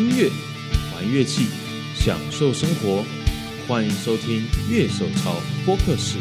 音乐，玩乐器，享受生活。欢迎收听乐手潮播客室。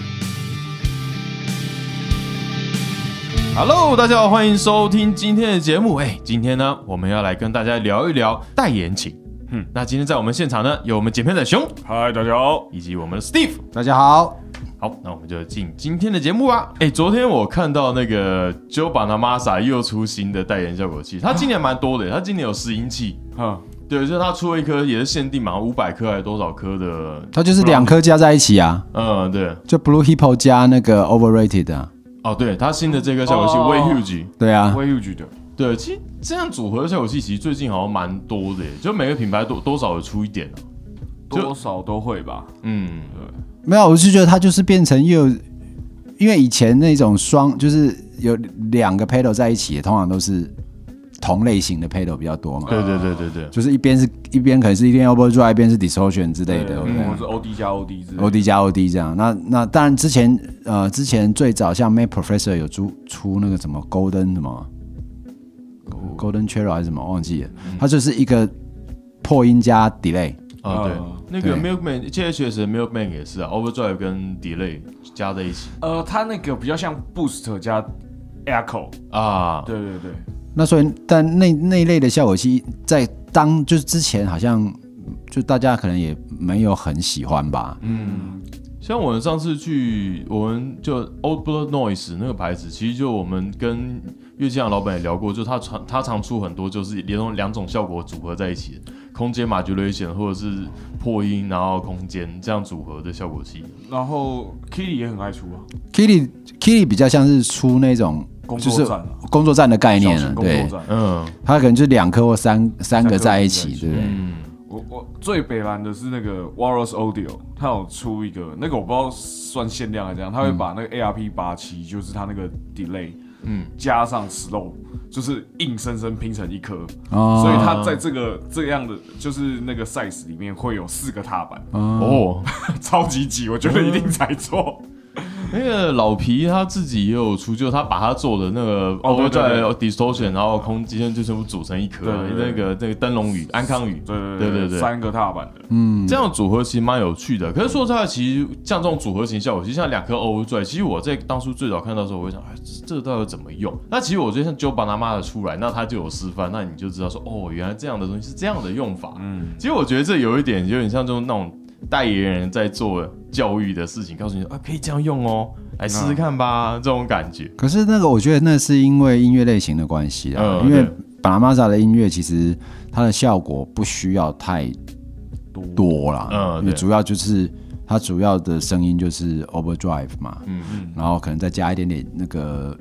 Hello，大家好，欢迎收听今天的节目。哎，今天呢，我们要来跟大家聊一聊代言情。嗯，那今天在我们现场呢，有我们剪片的熊，嗨，大家好。以及我们的 Steve。大家好，好，那我们就进今天的节目吧。哎，昨天我看到那个 Joe Bonamassa 又出新的代言效果器，他今年蛮多的，他今年有拾音器。哼，对，就是他出了一颗，也是限定嘛，五百颗还是多少颗的？它就是两颗加在一起啊，嗯，对，就 Blue Hippo 加那个 Overrated 啊，哦，对，他新的这颗效果器哦。Way Huge，对啊，w a huge 的，对，其实这样组合的效果器其实最近好像蛮多的耶，就每个品牌多多少有出一点啊。就多少都会吧。嗯，没有，我是觉得它就是变成又，因为以前那种双就是有两个 pedal 在一起的，通常都是同类型的 pedal 比较多嘛，对对对对对，就是一边是一边可能是一边 overdrive，一边是 distortion 之类的，对不对嗯，是 OD 加 OD 之 OD 加 OD 这样，那那当然之前呃之前最早像 Mac Professor 有出出那个什么 Golden 什么 Golden Cherry 还是什么忘记了，它就是一个破音加 delay，啊对嗯，那个 Milkman THS 的 Milkman 也是啊，Overdrive 跟 Delay 加在一起呃，它那个比较像 boost 加 echo。啊，对对对，那所以但那那一类的效果器在当就是之前好像就大家可能也没有很喜欢吧，嗯，像我们上次去，我们就 Old Blood Noise 那个牌子，其实就我们跟乐器行老板也聊过，就他常他常出很多就是连同两种效果组合在一起，空间 modulation 或者是破音，然后空间这样组合的效果器。然后 Kitty 也很爱出啊，Kitty Kitty 比较像是出那种工就是作站啊，工作站的概念工作对，站。嗯。它可能就两颗或三三个在一起，对不对？嗯，我我最北蓝的是那个 WARRUS Audio，它有出一个那个我不知道算限量还是怎样，它会把那个 ARP 八七，就是它那个 delay，嗯。加上 slow，就是硬生生拼成一颗，哦。所以它在这个这样的就是那个 size 里面会有四个踏板，哦，超级挤，我觉得一定才做。那个老皮他自己也有出，就他把他做的那个哦对对 Overdrive distortion，然后空间就全部组成一颗，那个那个灯笼雨、安康雨，对对对对对三个踏板的，嗯，这样组合其实蛮有趣的。可是说实话，其实像这种组合型效果，其实像两颗 Overdrive，其实我在当初最早看到的时候，我会想，哎，这这个到底怎么用？那其实我觉得像 Joe 把他妈的出来，那他就有示范，那你就知道说，哦，原来这样的东西是这样的用法。嗯，其实我觉得这有一点有点像这种那种代言人在做教育的事情，告诉你啊，可以这样用哦，来试试看吧，这种感觉。可是那个，我觉得那是因为音乐类型的关系啊，嗯因为对。巴拉玛萨的音乐其实它的效果不需要太多啦，嗯因为主要就是它主要的声音就是 overdrive 嘛，嗯嗯。然后可能再加一点点那个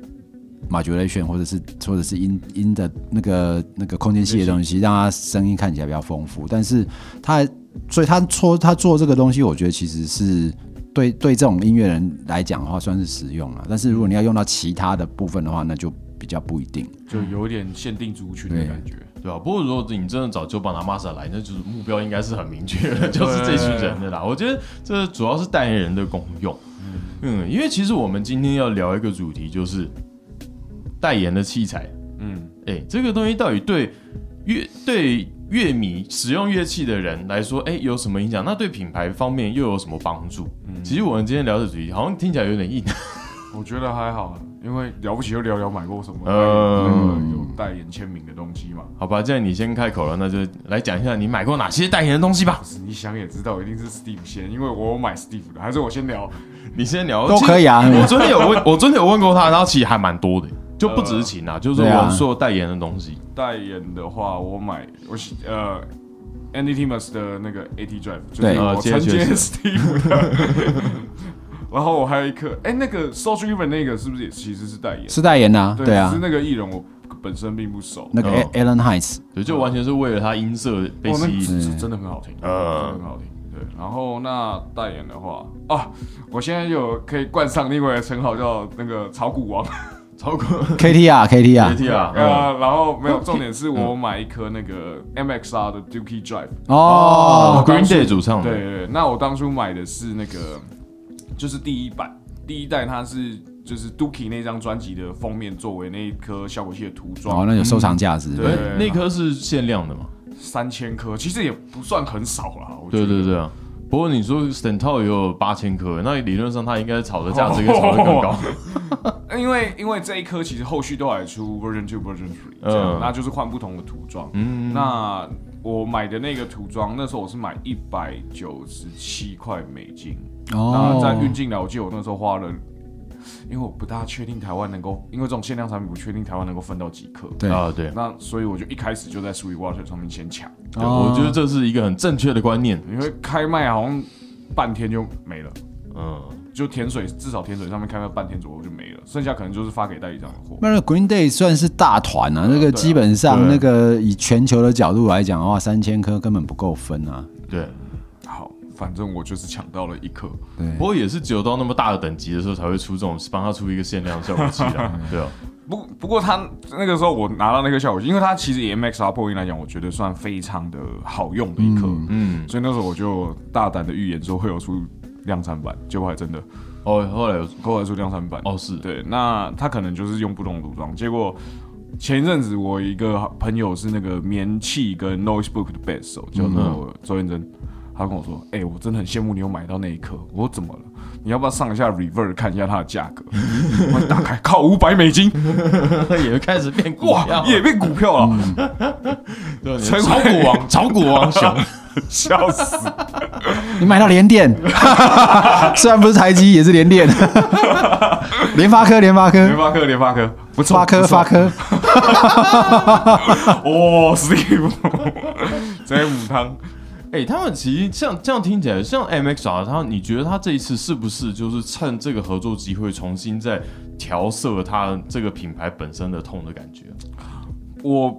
modulation 或者是或者是音音的那个那个空间系的东西，让它声音看起来比较丰富。但是它所以他说他做这个东西，我觉得其实是对对这种音乐人来讲的话算是实用了。但是如果你要用到其他的部分的话，那就比较不一定。就有点限定族群的感觉。对吧、不过如果你真的找 Joe 把他 Masa 来，那就是目标应该是很明确的，就是这群人的啦。我觉得这主要是代言人的功用。嗯，因为其实我们今天要聊一个主题，就是代言的器材。嗯，哎、这个东西到底对乐对乐迷使用乐器的人来说，哎、有什么影响？那对品牌方面又有什么帮助？嗯其实我们今天聊的主题好像听起来有点硬。我觉得还好啊，因为了不起就聊聊买过什么，嗯有代言签名的东西嘛。好吧，既然你先开口了，那就来讲一下你买过哪些代言的东西吧你想也知道，一定是 Steve 先，因为我有买 Steve 的，还是我先聊？你先聊都可以啊我昨天有问，我昨天有问过他，然后其实还蛮多的，就不只是琴啊，就是我所有代言的东西。代言的话，我买我喜呃 Andy Timus 的那个 AT Drive，就是我呃承接接 Steve 的。然后我还有一颗，哎，那个 Social Even 那个是不是也其实是代言？是代言啊，对啊只是，那个艺人我本身并不熟。那个嗯 Alan Heights，对，就完全是为了他音色被吸引。是真的很好听，呃真的很好听。对，然后那代言的话啊，我现在有可以冠上另外一个称号叫那个炒股王。超过 KTR KTR AT 啊，然后没有，重点是我买一颗那个 MXR 的 Dookie Drive，哦，，Green Day 主唱。的，对对对，那我当初买的是那个，就是第一版，第一代它是就是 Dookie 那张专辑的封面作为那一颗效果器的涂装。哦，那有收藏价值，对哎，那颗是限量的嘛？三千颗，其实也不算很少啦。我觉得。对对对啊。不过你说 Stental 也有八千颗，那理论上它应该炒的价值应该炒得更高。因为因为这一颗其实后续都还出 Version Two、Version Three，这样，嗯那就是换不同的涂装。嗯，那我买的那个涂装，那时候我是买一百九十七块美金。那在运进来，我记得我那时候花了，因为我不大确定台湾能够，因为这种限量产品不确定台湾能够分到几颗。对啊对，那所以我就一开始就在 Sweetwater 上面先抢，对哦我觉得这是一个很正确的观念。因为开卖好像半天就没了。嗯，就甜水，至少甜水上面开卖半天左右就没了，剩下可能就是发给代理商的货。那个 Green Day 算是大团啊，那个基本上那个以全球的角度来讲的话，三千颗根本不够分啊。对。好，反正我就是抢到了一颗。对不，过也是只有到那么大的等级的时候才会出这种，帮他出一个限量效果器啊。对啊，不不过他那个时候我拿到那个效果器，因为它其实以 MXR 破音来讲，我觉得算非常的好用的一颗，嗯，所以那时候我就大胆的预言说会有出量产版，结果还真的哦，后来有后来出量产版。哦是，对，那他可能就是用不同的涂装，结果。前一阵子，我一个朋友是那个棉气跟 Noise Book 的 bass 手，叫做周彦真，他跟我说：“哎、我真的很羡慕你有买到那一颗。”我说：“怎么了？你要不要上一下 Reverse 看一下它的价格？” 我打开，靠，五百美金，也开始变股哇票，，也变股票了，炒股王，炒股王熊，笑死！你买到联电，虽然不是台积，也是联电，联发科，联发科，联发科，联发科，不错，发科，发，科，哦，Steve，这母汤，哎、他们其实像这样听起来，像 MXR，他你觉得他这一次是不是就是趁这个合作机会，重新再调色他这个品牌本身的痛的感觉？我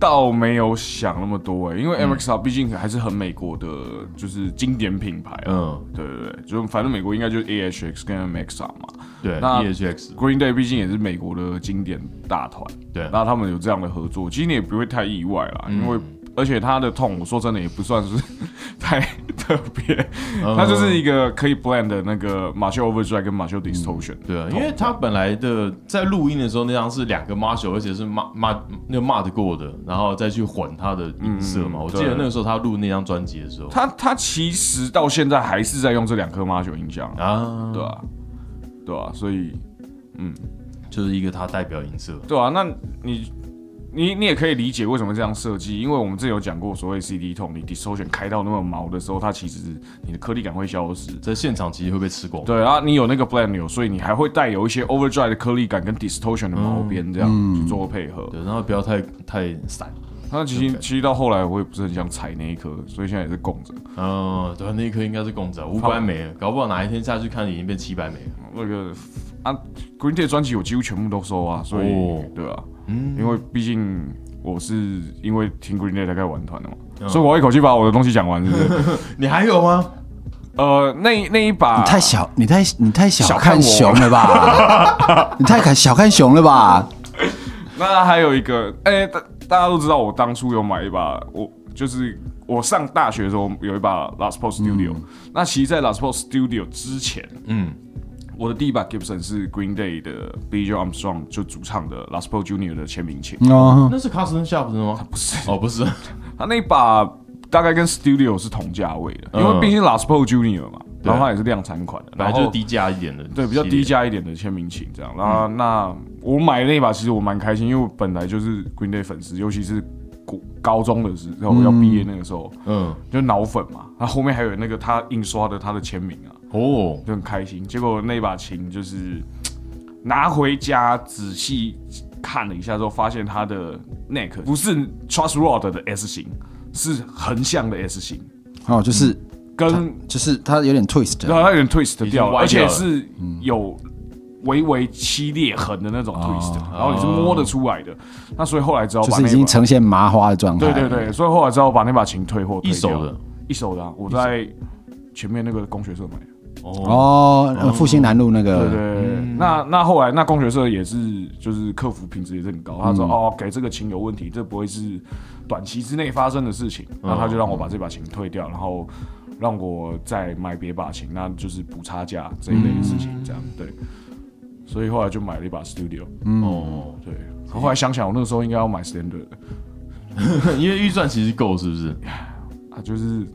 倒没有想那么多哎，因为 MXR 毕竟还是很美国的，就是经典品牌啊。嗯，对对对，就反正美国应该就是 AHX 跟 MXR 嘛。对那，EHX，Green Day 毕竟也是美国的经典大团，对，那他们有这样的合作，其实你也不会太意外啦，因为而且他的痛，我说真的也不算是 太特别，嗯它就是一个可以 blend 的那个 Marshall Overdrive 跟 Marshall Distortion。对啊，因为他本来的在录音的时候那张是两个 Marshall，而且是 m a 那个 mod 过的，然后再去混他的音色嘛。嗯我记得对那个时候他录那张专辑的时候，他他其实到现在还是在用这两颗 Marshall 音箱啊，啊，对啊，对啊，所以嗯就是一个他代表音色。对啊，那你你你也可以理解为什么这样设计，因为我们之前有讲过，所谓 CD 桶，你 distortion 开到那么毛的时候，它其实你的颗粒感会消失。在现场其实会被吃光。对啊，你有那个 blend 钮，所以你还会带有一些 overdrive 的颗粒感跟 distortion 的毛边，这样去做配合。对，然后不要太太散。那其实其实到后来我也不是很想踩那一颗，所以现在也是供着。嗯，对，那一颗应该是供着，五百美，搞不好哪一天下去看已经变七百美了。那个啊，Green Day 专辑我几乎全部都收啊，所以、哦对啊，嗯，因为毕竟我是因为听 Green Day 才开始玩团的嘛，嗯所以我要一口气把我的东西讲完，是不是？你还有吗？呃，那那一把你太小，你太你太小 小看熊了吧？你太看小看熊了吧？那还有一个，哎、大大家都知道，我当初有买一把，我就是我上大学的时候有一把 Last Post Studio、那其实，在 Last Post Studio 之前，嗯，我的第一把 Gibson 是 Green Day 的 Billy Joe Armstrong 就主唱的 Last Post Junior 的签名琴，哦，那是 Custom Shop 的吗？不是，哦，不是，他那把大概跟 Studio 是同价位的，因为嗯毕竟 Last Post Junior 嘛，对然后它也是量产款的，然后本来就是低价一点的，对，比较低。价一点的签名琴这样。然后、那我买的那一把，其实我蛮开心，因为我本来就是 Green Day 粉丝，尤其是高高中的时候要毕业那个时候，嗯，就脑粉嘛。然后后面还有那个他印刷的他的签名啊，哦，就很开心。结果那把琴就是 拿回家仔细看了一下之后，发现它的 neck 不是 Trust Rod 的 S 型，是横向的 S 型，哦，就是跟就是它有点 twist，然后它有点 twist 掉了，而且是有微微漆裂痕的那种 twist，、哦然后你是摸得出来的。那所以后来只好就是已把那把经呈现麻花的状态。对对对，所以后来只好把那把琴退货，一手的，一手的啊、我在前面那个工学社买的。哦，复兴南路那对个，对对，那那后来那工学社也是，就是客服品质也是很高。他说、哦，给这个琴有问题，这不会是短期之内发生的事情。那他就让我把这把琴退掉，然后让我再买别把琴，那就是补差价这一类的事情，这样对。所以后来就买了一把 Studio。哦，对，后来想想，我那个时候应该要买 Standard 的。因为预算其实够，是不是？啊，就是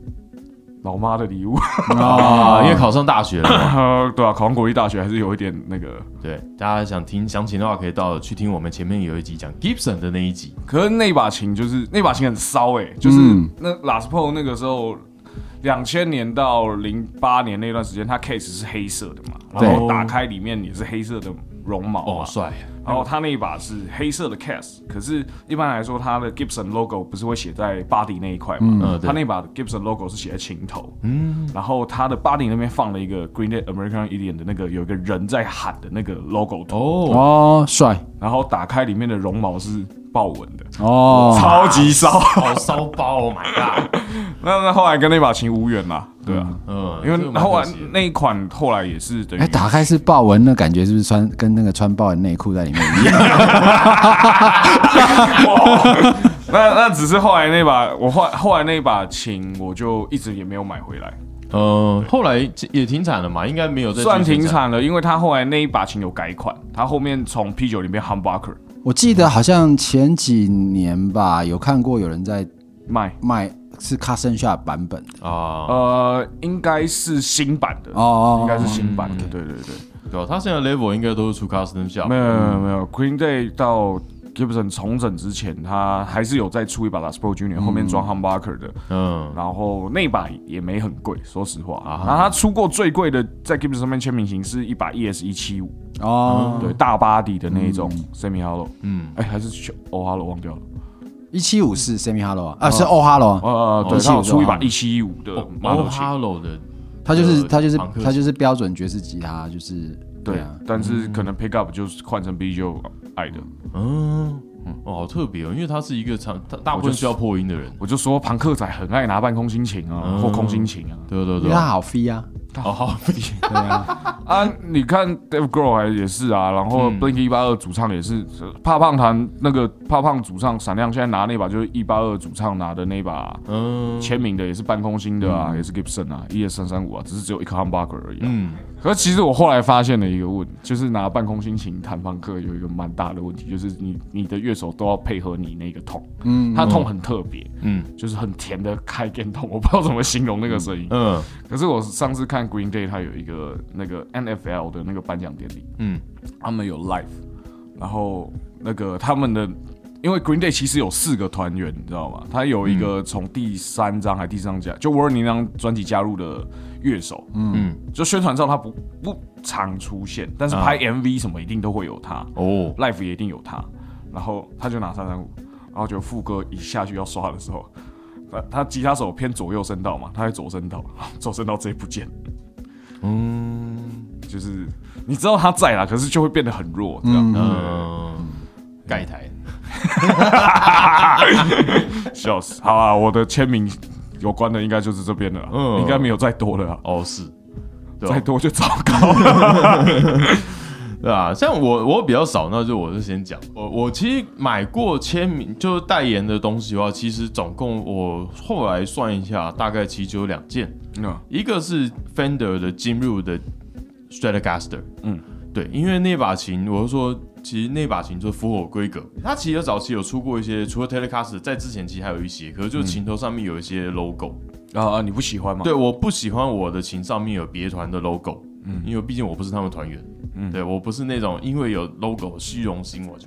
老妈的礼物。啊，因为考上大学了 对啊，考上国立大学还是有一点那个。对，大家想听详情的话，可以到去听我们前面有一集讲 Gibson 的那一集。可是那把琴就是那把琴很骚哎、就是嗯那 Last Pro 那个时候，两千年到零八年那段时间，它 case 是黑色的嘛，然后打开里面也是黑色的绒毛嘛哦，帅！然后它那一把是黑色的 case，可是一般来说，它的 Gibson logo 不是会写在 body 那一块嘛？嗯它那把 Gibson logo 是写在琴头，嗯，然后它的 body 那边放了一个 Green Day American Idiot 的那个有一个人在喊的那个 logo 图，哦，哦，帅。然后打开里面的绒毛是豹纹的，哦，超级骚。好骚包，Oh my god！那那后来跟那把琴无缘啦，对啊，嗯，因为后来那一款后来也是等于哎，打开是豹纹，那感觉是不是穿跟那个穿豹纹内裤在里面一样？那那只是后来那把我后来后来那把琴我就一直也没有买回来，嗯，后来也停产了嘛，应该没有再算。停产了，因为他后来那一把琴有改款，他后面从 P 九里面 Humbucker 我记得好像前几年吧，有看过有人在卖，卖是 Custom Shop 版本的。啊，呃，应该是新版的，哦，应该是新版的，嗯对对对，对？他现在 level 应该都是出 custom shop，没有没有没有，Queen Day 到 Gibson 重整之前，他还是有再出一把 Les Paul Junior，后面装 Humbucker 的。嗯，然后那把也没很贵，说实话。啊然后他出过最贵的，在 Gibson 上面签名型是一把 ES 一七五，哦，对，大巴底的那一种 Semi Hollow，嗯，哎，还是 O Hollow 忘掉了。一七五是 Semi Hollow 啊，啊是 O Hollow 啊，呃，对，175他有出一把哦。一七五的哦 model 琴，Hello 的，他就是呃他就是他就是标准爵士吉他，就是对啊，，但是可能 Pick Up 就是换成 B 就爱的。嗯，哦，好特别哦，因为他是一个常大大部分需要破音的人，我就说朋克仔很爱拿半空心琴啊，嗯。或空心琴啊。对对对，因为他好飞啊，好好，对啊，啊，你看 Dave Grohl 还也是啊，然后嗯。Blink 一八二主唱也是，怕胖团那个怕胖主唱闪亮现在拿那把就是一八二主唱拿的那把嗯。签名的也是半空心的啊，也是 Gibson 啊一二三三五啊，只是只有一颗 humbucker 而已、啊。嗯，可是其实我后来发现了一个问，就是拿半空心琴弹方克有一个蛮大的问题，就是你你的乐手都要配合你那个痛，嗯，它痛很特别，嗯就是很甜的开电痛，我不知道怎么形容那个声音。嗯可是我上次看 Green Day，他有一个那个 NFL 的那个颁奖典礼，嗯他们有 live，然后那个他们的，因为 Green Day 其实有四个团员，你知道吗？他有一个从第三张还第四张加，就 Warren 那张专辑加入的乐手，嗯，就宣传照他不不常出现，但是啊。拍 MV 什么一定都会有他、哦，l i f e 也一定有他，然后他就拿三三五，然后就副歌一下去要刷的时候。他他吉他手偏左右声道嘛，他在左声道，左声道直接不见，嗯。就是你知道他在啦，可是就会变得很弱，这样。嗯，盖台，笑死！好啊，我的签名有关的应该就是这边的了，嗯。应该没有再多了啊，哦是，对吧再多就糟糕。了。对啊，像我我比较少，那就我就先讲。我我其实买过签名，就是代言的东西的话，其实总共我后来算一下，大概其实就有两件，嗯。一个是 Fender 的 Jim Rue 的 Stratocaster，嗯，对，因为那把琴，我是说，其实那把琴就符合我规格。它其实早期有出过一些，除了 Telecaster，在之前其实还有一些，可是就琴头上面有一些 logo，、啊啊，你不喜欢吗？对，我不喜欢我的琴上面有别团的 logo，嗯，因为毕竟我不是他们团员，嗯，对我不是那种因为有 logo 虚荣心我就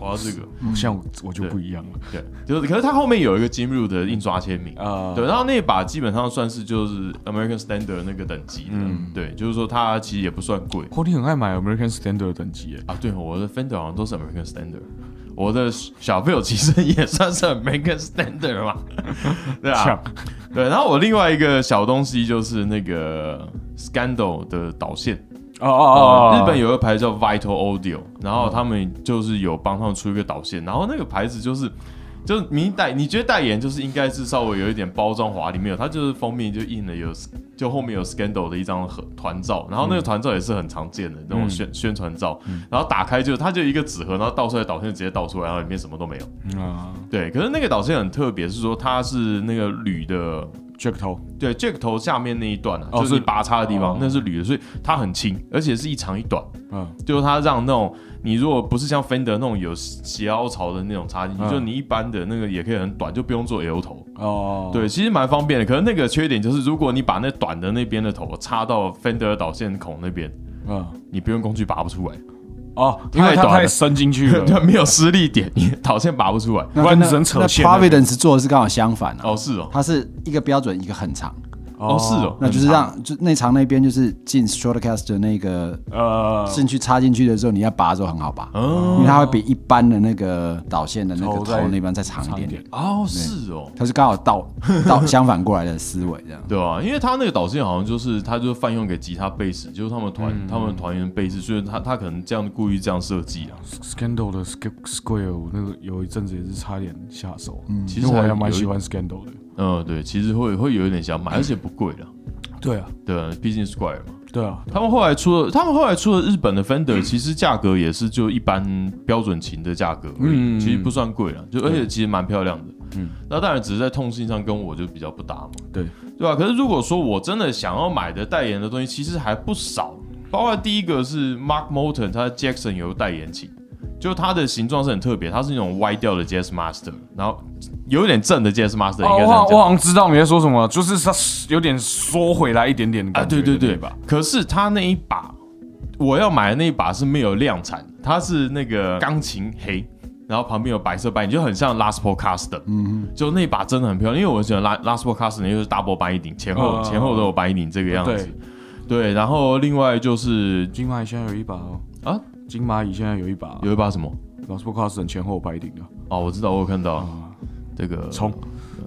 我要这个，像我我就不一样了。对，就是可是它后面有一个 Jim Rue 的印刷签名。啊，对，然后那把基本上算是就是 American Standard 那个等级的，嗯。对，就是说它其实也不算贵。哦，你很爱买 American Standard 的等级耶。啊。对，我的 Fender 好像都是 American Standard，我的小朋友其实也算是 American Standard 嘛，对啊，对。然后我另外一个小东西就是那个 Scandal 的导线，哦哦哦日本有个牌子叫 Vital Audio，然后他们就是有帮他们出一个导线，然后那个牌子就是。就是你代，你觉得代言就是应该是稍微有一点包装华丽，没有，它就是封面就印了有，就后面有 Scandal 的一张合团照，然后那个团照也是很常见的那种宣、宣传照，然后打开就它就一个纸盒，然后倒出来导线直接倒出来，然后里面什么都没有。啊。对，可是那个导线很特别，是说它是那个铝的，Jack 头。对，jack 头下面那一段啊，哦就是拔插的地方，哦。那是铝的，所以它很轻，而且是一长一短。嗯。就是它让那种你如果不是像 Fender 那种有斜凹槽的那种插进去，嗯。就你一般的那个也可以很短，就不用做 L 头。哦，对，其实蛮方便的。可是那个缺点就是，如果你把那短的那边的头插到 Fender 导线孔那边，嗯，你不用工具拔不出来，哦，因为它太短了太伸进去了，就没有施力点，你 导线拔不出来。不然只能扯那 线。那个 Providence 做的是刚好相反啊，哦，是哦，它是一个标准一个很长，哦是哦那就是让就内长那边就是进 Shortcast 的那个呃，进去插进去的时候，你要拔的时候很好拔，哦。因为它会比一般的那个导线的那个头那边再长一点点，哦是哦，它是刚好倒倒相反过来的思维这样。对啊，因为它那个导线好像就是它就泛用给吉他贝斯，就是他们团、他们团员贝斯，所以他他可能这样故意这样设计啊。Scandal 的 Skip Square 我那个有一阵子也是差点下手，嗯，其实还其实我还蛮喜欢 Scandal 的。嗯，对，其实会会有一点想买，而且不贵了。对啊，对啊，毕竟 Square 嘛。对啊，他们后来出了，他们后来出了日本的 Fender，其实价格也是就一般标准琴的价格而已，嗯其实不算贵了，就而且其实蛮漂亮的。嗯，那当然只是在痛性上跟我就比较不搭嘛，对。对吧、可是如果说我真的想要买的代言的东西，其实还不少，包括第一个是 Mark Moulton，他 Jackson 有个代言琴，就它的形状是很特别，它是那种歪掉的 Jazz Master，然后有一点正的 Jazz Master，应该这哦，我好我。好像知道你在说什么，就是它有点缩回来一点点的啊，感觉，对对对。吧？可是他那一把我要买的那一把是没有量产，它是那个钢琴黑，然后旁边有白色白，你就很像 Last p o Custom，嗯，就那把真的很漂亮，因为我喜欢 Last Last p o Custom，就是 double 白顶，前后、嗯前后都有白顶这个样子。对。对，然后另外就是金蚂蚁现在有一把哦，啊，金蚂蚁现在有一把，有一把什么？Last Podcast 前后白顶的。哦，我知道，我有看到、啊，这个冲，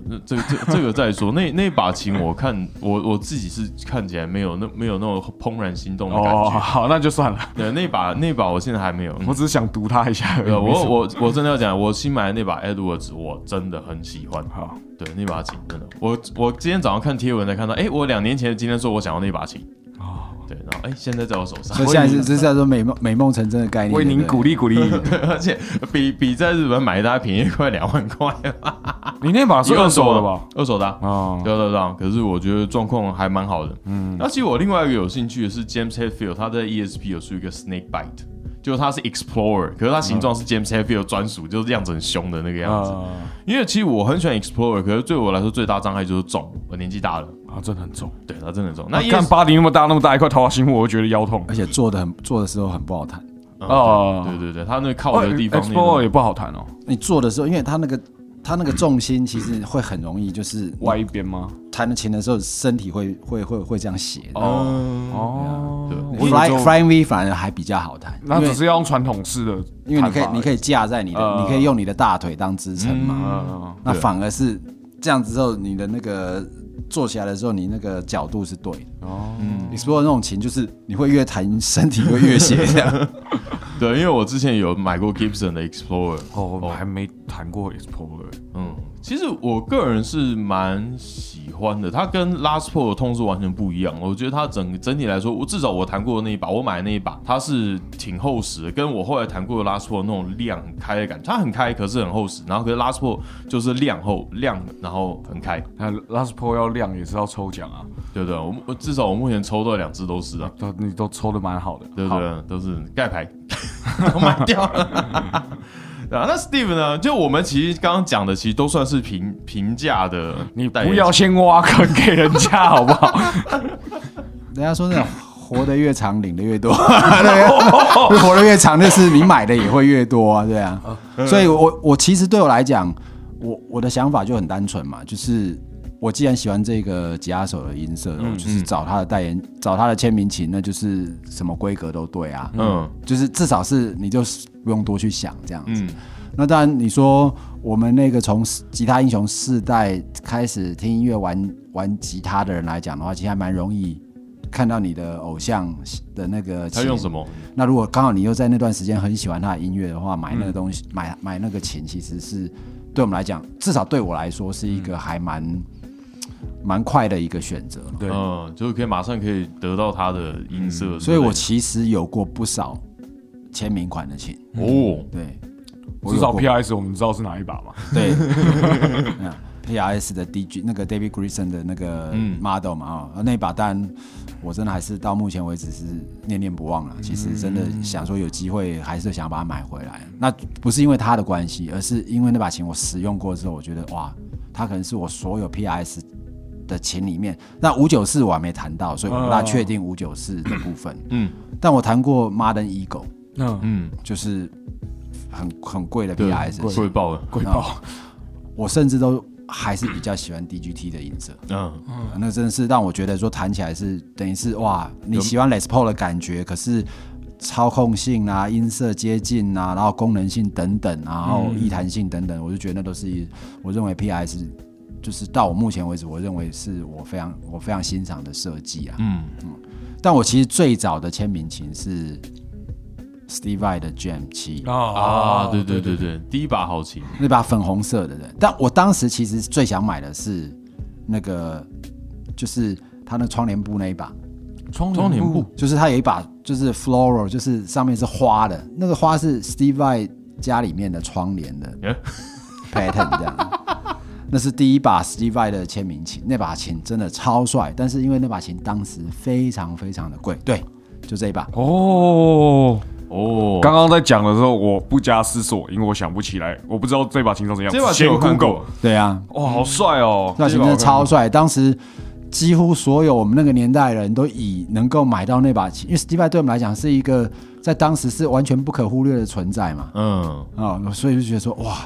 那这个这这个再说，那那把琴我看我我自己是看起来没有那没有那种怦然心动的感哦，觉。好，那就算了，对，那把那把我现在还没有。我只是想读它一下而已。对，我我我真的要讲，我新买的那把 Edwards，我真的很喜欢。好，对，那把琴真的，我我今天早上看贴文才看到，哎、我两年前今天说我想要那把琴，哦，对，然后哎、现在在我手上所，以现在是这是叫做美梦美梦成真的概念。为您鼓励鼓励。而且比比在日本买大概便宜快两万块，你那把是二手的吧？？二手的啊、啊，对对对，可是我觉得状况还蛮好的。嗯，那其实我另外一个有兴趣的是 James Hetfield，他在 ESP 有出一个 Snake Bite，就是它是 Explorer，可是它形状是 James Hetfield 专属，就是样子很凶的那个样子。啊因为其实我很喜欢 Explorer，可是对我来说最大障碍就是重，我年纪大了，啊，真的很重。对它真的很重。那看巴黎那么大那么大一块桃花心木，我就觉得腰痛。而且坐的很坐的时候很不好弹。嗯哦对对对，它那个靠的地方那个 Explorer 也不好弹哦，你坐的时候，因为它那个它那个重心其实会很容易，就是歪一边吗？弹的琴的时候，身体会会会会这样斜。哦嗯哦，Fly 就 Flying V 反而还比较好弹，那只是要用传统式的，因为你可以你可以架在你的，呃你可以用你的大腿当支撑嘛。嗯，那反而是这样子之后，你的那个坐起来的时候，你那个角度是对的。哦，嗯 Explorer 那种琴就是你会越弹身体会越斜这样。对，因为我之前有买过 Gibson 的 Explorer，哦，我还没弹过 Explorer，嗯，其实我个人是蛮喜欢的，它跟 Last p o 的痛是完全不一样。我觉得它整整体来说，我至少我弹过的那一把，我买的那一把，它是挺厚实的，跟我后来弹过的 Last p o 那种亮很开的感觉，它很开，可是很厚实。然后可是 Last p o 就是亮厚亮，然后很开，那 Last Pro 要亮也是要抽奖啊，对不对？我我至少我目前抽到两只都是啊，都你都抽的蛮好的，好？对不对？都是盖牌，都卖掉了。对啊，那 Steve 呢？就我们其实刚刚讲的，其实都算是平平价的你不要先挖坑 给人家好不好？人家说那种活得越长，领的越多，活得越长，就是你买的也会越多啊，对啊。所以我我其实对我来讲，我我的想法就很单纯嘛，就是我既然喜欢这个吉他手的音色，我就是找他的代言，找他的签名琴，那就是什么规格都对啊，嗯就是至少是你就是不用多去想这样子。嗯那当然，你说我们那个从吉他英雄世代开始听音乐、玩玩吉他的人来讲的话，其实还蛮容易看到你的偶像的那个。他用什？么？那如果刚好你又在那段时间很喜欢他的音乐的话，买那个东西，买买那个琴，其实是对我们来讲，至少对我来说是一个还蛮蛮快的一个选择。对，嗯，就是可以马上可以得到它的音色所以我其实有过不少签名款的琴，哦，对，至少有过。PS 我们知道是哪一把嘛？对。嗯，PRS 的 DG 那个 David Grison 的那个嗯。model 嘛啊、那把当然我真的还是到目前为止是念念不忘了。其实真的想说有机会，还是想把它买回来。那不是因为它的关系，而是因为那把琴我使用过之后，我觉得哇，它可能是我所有 PRS 的琴里面，那五九四我还没谈到，所以我不大确定五九四的部分。嗯。但我弹过 Modern Eagle，嗯，嗯，就是很很贵的对 PRS，贵。爆了，贵爆，我甚至都还是比较喜欢 DGT 的音色。嗯。嗯。那真的是让我觉得说弹起来是等于是哇，你喜欢 Les Paul 的感觉，可是操控性啊、音色接近啊，然后功能性等等，然后易弹性等等，我就觉得那都是我认为 PRS 就是到我目前为止，我认为是我非常我非常欣赏的设计啊。嗯。嗯但我其实最早的签名琴是 Steve Vai 的 Jam 七。啊，对对对对，第一把好琴，那把粉红色的人，但我当时其实最想买的是那个，就是他那窗帘布那一把，窗窗帘布，就是他有一把就是 floral，就是上面是花的，那个花是 Steve Vai 家里面的窗帘的哎 pattern 这样。那是第一把 Steve Vai 的签名琴，那把琴真的超帅，但是因为那把琴当时非常非常的贵，对，就这一把。哦。哦，刚刚在讲的时候，我不加思索，因为我想不起来，我不知道这把琴长怎样。这把琴先我看 Google，过，对啊，哇，好帅哦！那琴真的超帅，当时几乎所有我们那个年代的人都以能够买到那把琴，因为 Steve Vai 对我们来讲是一个在当时是完全不可忽略的存在嘛，嗯啊、所以就觉得说哇，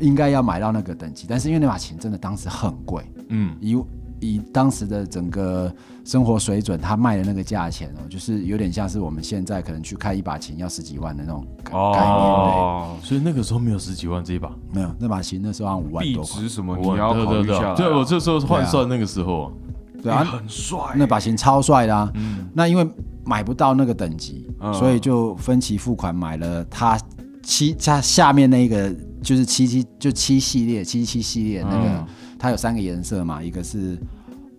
应该要买到那个等级，但是因为那把琴真的当时很贵，嗯，以以当时的整个生活水准，他卖的那个价钱哦，就是有点像是我们现在可能去开一把琴要十几万的那种概概念，哦，所以那个时候没有十几万这一把，对，没有那把琴那时候好像五万币多块，值什么你我要考对虑下。来啊。对我这时候换算那个时候，对啊，很帅，那把琴超帅的啊。那因为买不到那个等级，嗯。所以就分期付款买了他七它下面那一个就是七七就七系列七七系列那个，嗯。它有三个颜色嘛，一个是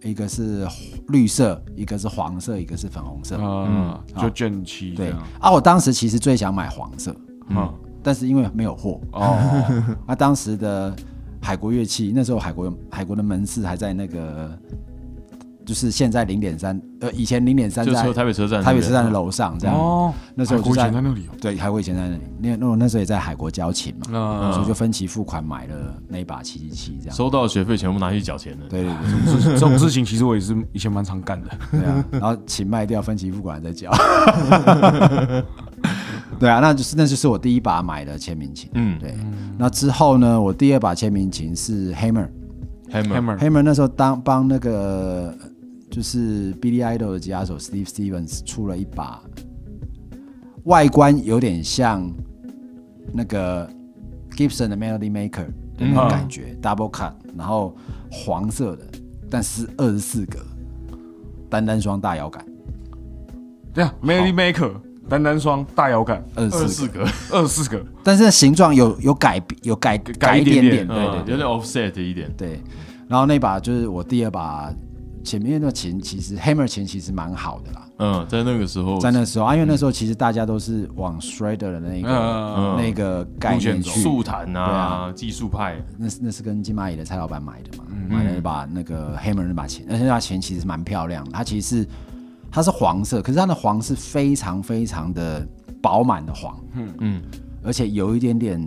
一个是绿色，一个是黄色，一个是粉红色。嗯，就卷七对。啊，我当时其实最想买黄色，嗯，但是因为没有货，哦，啊，当时的海国乐器，那时候海国海国的门市还在那个，就是现在零点三，呃，以前零点三在台北车站，台北车站的楼上这样。哦，那时候就在在那里哦。对，海国以前在那里，那那我那时候也在海国交琴嘛，那所以就分期付款买了那一把七七七这样。收到的学费全部拿去缴钱了。对对对 这种事情，其实我也是以前蛮常干的。对啊，然后琴卖掉，分期付款再交。对啊，那就是那就是我第一把买的签名琴。嗯对，那之后呢，我第二把签名琴是 Hammer。，Hammer，Hammer，Hammer 那时候当帮那个就是 Billy Idol 的吉他手 Steve Stevens 出了一把，外观有点像那个 Gibson 的 Melody Maker 的那种感觉、d o u b l e cut，然后黄色的，但是二十四格，单单双大摇杆，对啊 Melody Maker 单单双大摇杆二二十四个，二十四个，但是形状有有改有改改一点点对对。有点 offset 一点，对。然后那把就是我第二把前面那琴，其实 Hammer 琴其实蛮好的啦。嗯，在那个时候，在那时候啊，因为那时候其实大家都是往 shredder 的那个、嗯那个概念去，速弹对啊，啊技术派，那是那是跟金蚂蚁的蔡老板买的嘛，买了一把那个 Hammer 那把琴，而且那把琴其实蛮漂亮的，它其实是它是黄色，可是它的黄是非常非常的饱满的黄，嗯嗯，而且有一点点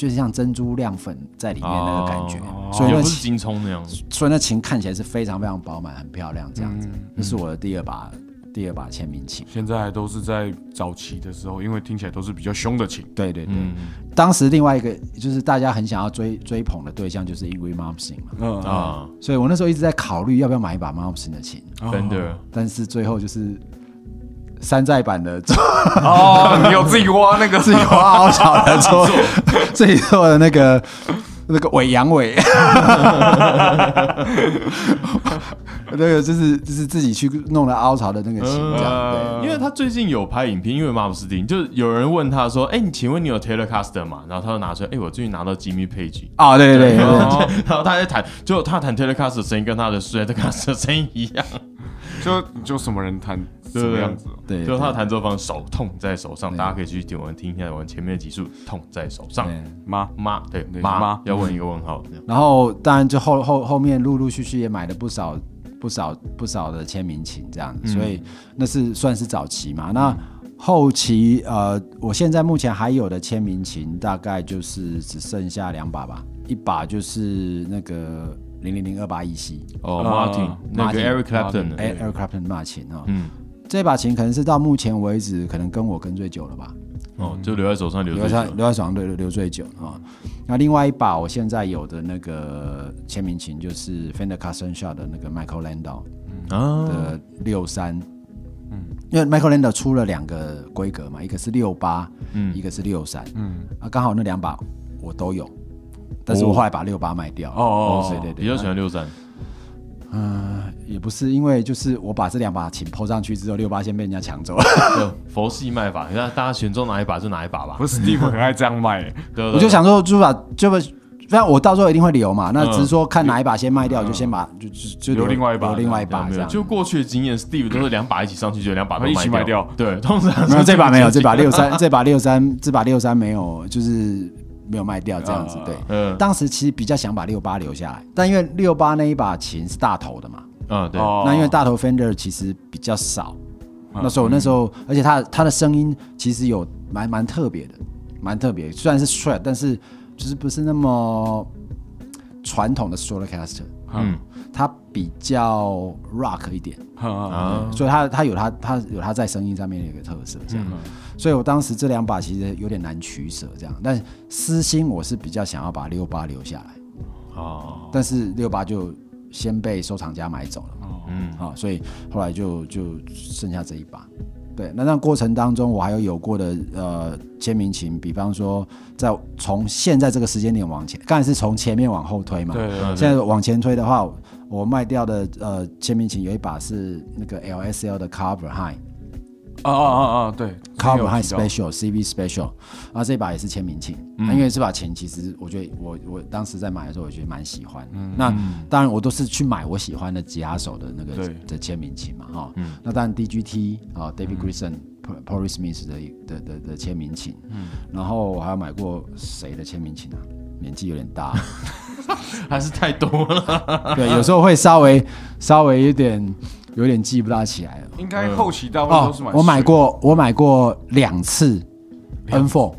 就是像珍珠亮粉在里面那个感觉，哦所以葱那样，所以那琴看起来是非常非常饱满，很漂亮这样子。嗯那是我的第二把第二把签名琴。现在都是在早期的时候，因为听起来都是比较凶的琴。对对对，嗯当时另外一个就是大家很想要追追捧的对象就是 Ingrid Malmsteen 嘛，嗯啊，啊所以我那时候一直在考虑要不要买一把 Malmsteen 的琴，，Fender，但是最后就是山寨版的哦，你有自己挖那个。自己挖好巧的 做。自己做的那个那个尾阳尾，那个就是就是自己去弄了凹槽的那个琴这样，对。因为他最近有拍影片，因为马姆斯汀，就有人问他说：“哎、你请问你有 Telecaster 吗？”然后他就拿出来：“哎、我最近拿到 Jimmy Page。啊，对对对然，后然后他在弹，就他弹 Telecaster 的声音跟他的 Stratocaster 声音一样，就就什么人弹什么样子哦。对，就他的弹奏方手痛在手上，大家可以去听我们听一下我们前面的集数，痛在手上。对。妈，妈，对妈妈。要问一个问号，然后当然就后后后面陆陆续续也买了不少不少不少的签名琴这样子，所以那是算是早期嘛。那后期呃，我现在目前还有的签名琴大概就是只剩下两把吧，一把就是那个零零零二八一 C 哦啊，Martin 那个 Eric Clapton 的，哎 Eric Clapton 那把琴哦，嗯，这把琴可能是到目前为止可能跟我跟最久了吧。哦，就留在手上留留在最久。留在手上留留最久啊。那另外一把我现在有的那个签名琴就是 Fender Custom Shop 的那个 Michael Landau 啊，的六三，嗯，因为 Michael Landau 出了两个规格嘛，一个是六八，嗯一个是六三，嗯，啊，刚好那两把我都有，但是我后来把六八卖掉。哦哦对对对，比较喜欢六三。嗯，也不是，因为就是我把这两把琴抛上去之后，六八先被人家抢走。了，佛系卖法，你看大家选中哪一把就哪一把吧。不是 Steve 很爱这样卖，对我就，想说就把就把。反正我到时候一定会留嘛，那嗯只是说看哪一把先卖掉，就先把就就就留另外一把留另外一把这样。就过去的经验，Steve 都是两把一起上去，就两把都一起卖掉。对，通常没有是这把没有，这把六三，这把六三，这把六三没有，就是没有卖掉这样子。啊对，嗯。当时其实比较想把六八留下来，但因为六八那一把琴是大头的嘛，嗯对，哦。那因为大头 Fender 其实比较少，那时候那时候，而且他他的声音其实有蛮蛮特别的，蛮特别，虽然是 Strat，但是就是不是那么传统的 Stratocaster，嗯他比较 rock 一点。所以他他有他他有他在声音上面的一个特色，这样。所以我当时这两把其实有点难取舍，这样。但私心我是比较想要把六八留下来，哦，但是六八就先被收藏家买走了，嗯啊，所以后来就就剩下这一把。对，那那过程当中，我还有有过的呃签名琴，比方说在从现在这个时间点往前，刚才是从前面往后推嘛，对对对，现在往前推的话，我卖掉的呃签名琴有一把是那个 LSL 的 Cover High。啊啊啊啊，对 Cover 提到。Special CV Special，啊，这把也是签名琴、因为这把琴其实我觉得我我当时在买的时候，我觉得蛮喜欢。嗯那当然我都是去买我喜欢的吉他手的那个的签名琴嘛，哈、嗯。那当然 DGT 啊，David Grison、Paul r Smith 的的的的签名琴，嗯。然后我还有买过谁的签名琴啊？年纪有点大，还是太多了。对，有时候会稍微稍微有点有点记不大起来了。应该后期大部分哦都是买，我买过，我买过两次 N Four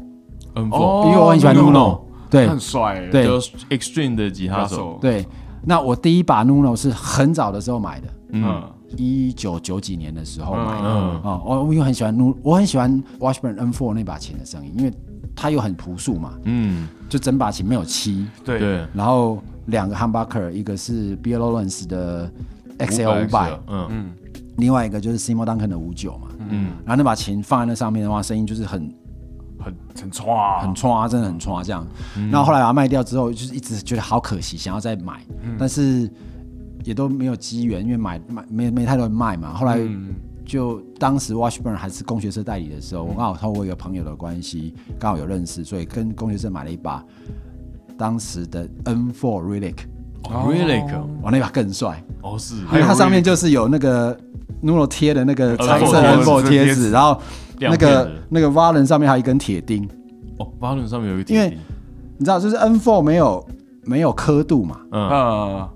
N Four，因为我很喜欢 Nuno，对。很帅欸，对。Extreme 的吉他手，对。那我第一把 Nuno 是很早的时候买的，嗯。嗯。一九九几年的时候买的。嗯哦，我我因为很喜欢 Nu，我很喜欢 Washburn N4 那把琴的声音，因为它又很朴素嘛，嗯，就整把琴没有漆，对。对。然后两个 humbucker，一个是 b i l l Lawrence 的 XL 五百，嗯。嗯。另外一个就是 Seymour Duncan 的五九嘛。嗯，然后那把琴放在那上面的话，声音就是很很很歘，很歘，真的很歘这样。然后后来把它卖掉之后，就是一直觉得好可惜，想要再买，但是也都没有机缘，因为买买没没太多人卖嘛。后来嗯。就当时 Washburn 还是工学社代理的时候，我刚好透过一个朋友的关系，刚好有认识，所以跟工学社买了一把当时的 N4 Relic，Relic 哇，那把更帅，哦是，因为它上面就是有那个 Nuno 贴的那个彩色 N4 N4 贴纸，贴纸然后那个那个 Valen 上面还有一根铁钉。哦，，Valen 上面有一个因为你知道，就是 N4 没有没有刻度嘛，嗯。呃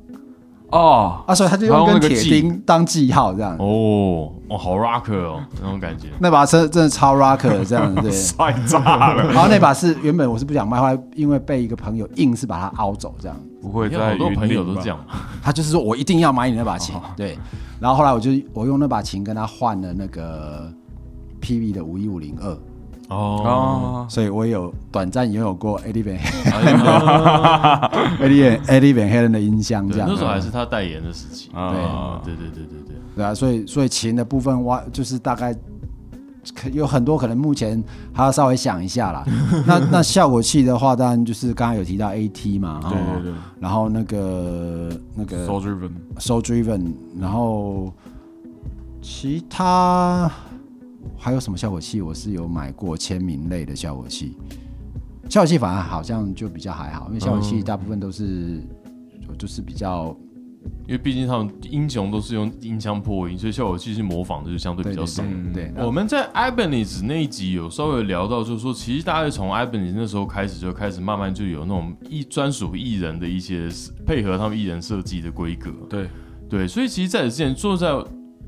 哦，啊，所以他就用一根铁钉当记号这样。哦哦好 rock 哦那种感觉，那把车真的超 rocker 的这样子，对。帅炸了，然后那把是原本我是不想卖，后来因为被一个朋友硬是把它凹走，这样。不会在云好多朋友都这样，他就是说我一定要买你那把琴，哦对。然后后来我就我用那把琴跟他换了那个 PV 的五一五零二，哦，哦，所以我有短暂拥有过 Eddie Van 哎 Eddie Van Eddie Van Halen 的音箱这对，样。那时候还是他代言的时期，对。对对对对对，对啊，所以所以琴的部分挖就是大概可有很多可能目前还要稍微想一下啦。那那效果器的话，当然就是刚刚有提到 AT 嘛，对对对。然后那个那个，So Driven，Soul Driven，然后其他还有什么效果器？我是有买过签名类的效果器，效果器反而好像就比较还好，因为效果器嗯大部分都是、就是比较因为毕竟他们英雄都是用音箱破音，所以效果器是模仿的就相对比较少。对对，我们在 Ibanez 那一集有稍微聊到，就是说，其实大概从 Ibanez 那时候开始，就开始慢慢就有那种艺专属艺人的一些配合他们艺人设计的规格。对，对，所以其实在此之前，坐在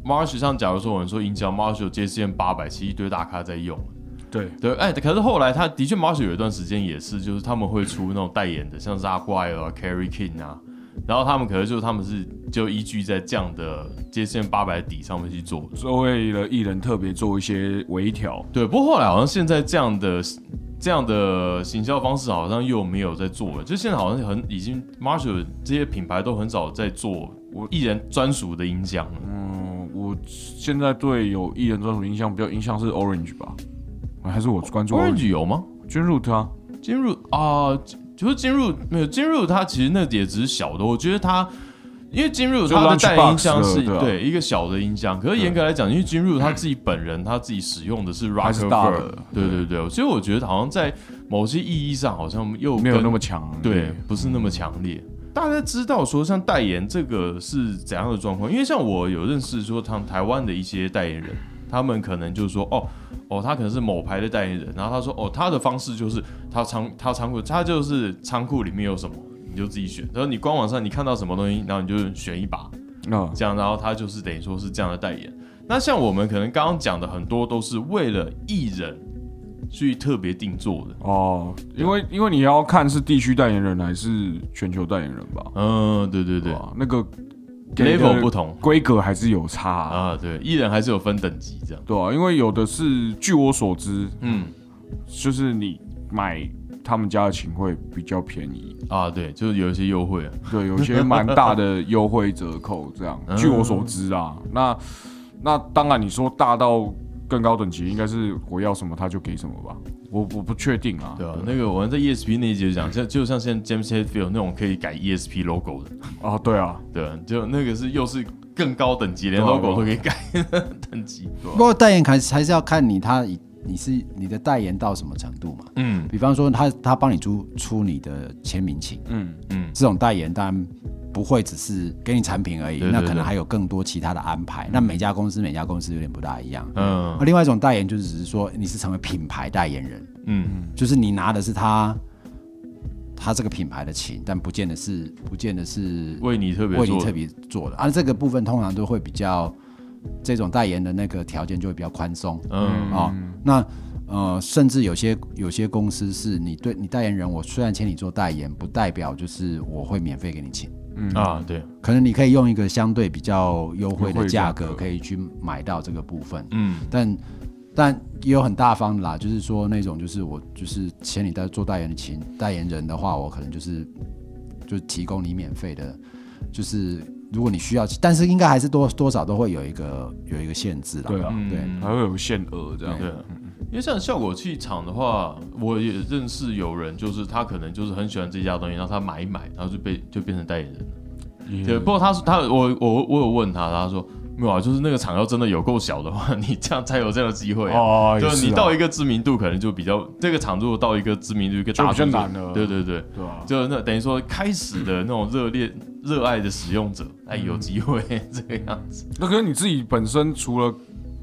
Marshall 上，假如说我们说营销 Marshall JCM 八百，其实一堆大咖在用。对，对，哎，可是后来他的确 Marshall 有一段时间也是，就是他们会出那种代言的，像 Zaguire 啊、Carry King 啊，然后他们可能就是他们是就依据在这样的 JCM 八百底上面去做。所以为了艺人特别做一些微调。对，不过后来好像现在这样的这样的行销方式好像又没有在做了，就现在好像很已经 Marshall 这些品牌都很少在做我艺人专属的音箱了。嗯，我现在对有艺人专属音箱比较印象是 Orange 吧，还是我关注 Orange 有吗？君入他金入啊，就是金入没有金入，它其实那也只是小的。我觉得它，因为金入就它的代言音箱是的对一个小的音箱，可是严格来讲，因为金入他自己本人他自己使用的是还是大 Rockefeller，对对。对，所以我觉得好像在某些意义上好像又没有那么强，对，不是那么强烈。大家知道说像代言这个是怎样的状况？因为像我有认识说，他们台湾的一些代言人，他们可能就是说，哦哦，他可能是某牌的代言人，然后他说，哦，他的方式就是他仓他仓库，他就是仓库里面有什么你就自己选，然后你官网上你看到什么东西，然后你就选一把，嗯，这样，然后他就是等于说是这样的代言。那像我们可能刚刚讲的很多都是为了艺人去特别定做的，哦，因为因为你要看是地区代言人还是全球代言人吧，嗯，对对对吧？那个，level 不同。规格还是有差啊，啊，对，艺人还是有分等级这样。对啊，因为有的是据我所知，嗯，就是你买他们家的琴会比较便宜，啊，对，就是有一些优惠啊。对，有一些蛮大的优惠折扣，这样。嗯据我所知啊，那那当然你说大到更高等级，应该是我要什么他就给什么吧，我我不确定啊。对啊，那个我们在 ESP 那一集就讲，像就像现在 James Hetfield 那种可以改 ESP logo 的，啊，对啊，对啊，就那个是又是更高等级，连 logo 都可以改等级。不过代言还是还是要看你他以你是你的代言到什么程度嘛。嗯比方说他他帮你出出你的签名琴，嗯，嗯，这种代言当然不会只是给你产品而已，对对那可能还有更多其他的安排。那每家公司每家公司有点不大一样。嗯那另外一种代言就是只是说你是成为品牌代言人，嗯就是你拿的是他他这个品牌的琴，但不见得是不见得是为你特别做的，为你特别做的。啊，这个部分通常都会比较这种代言的那个条件就会比较宽松。嗯哦，那呃，甚至有些有些公司是你对你代言人，我虽然请你做代言，不代表就是我会免费给你请，嗯。啊，对，可能你可以用一个相对比较优惠的价格，可以去买到这个部分。嗯。但但也有很大方的啦，就是说那种就是我就是请你代做代言的请代言人的话，我可能就是就提供你免费的，就是如果你需要，但是应该还是多多少都会有一个有一个限制啦。对啊，对嗯还会有限额这样。对，因为像效果器厂的话，我也认识有人，就是他可能就是很喜欢这家东西，然后他买一买，然后就被就变成代言人了。对，不过他说他我我我有问他，他说没有啊，就是那个厂要真的有够小的话，你这样才有这样的机会啊。哦，就是你啊到一个知名度，可能就比较这个厂如果到一个知名度一个大就比较难了对对对？就那等于说开始的那种热烈热爱的使用者，哎，有机会 这个样子。那可是你自己本身除了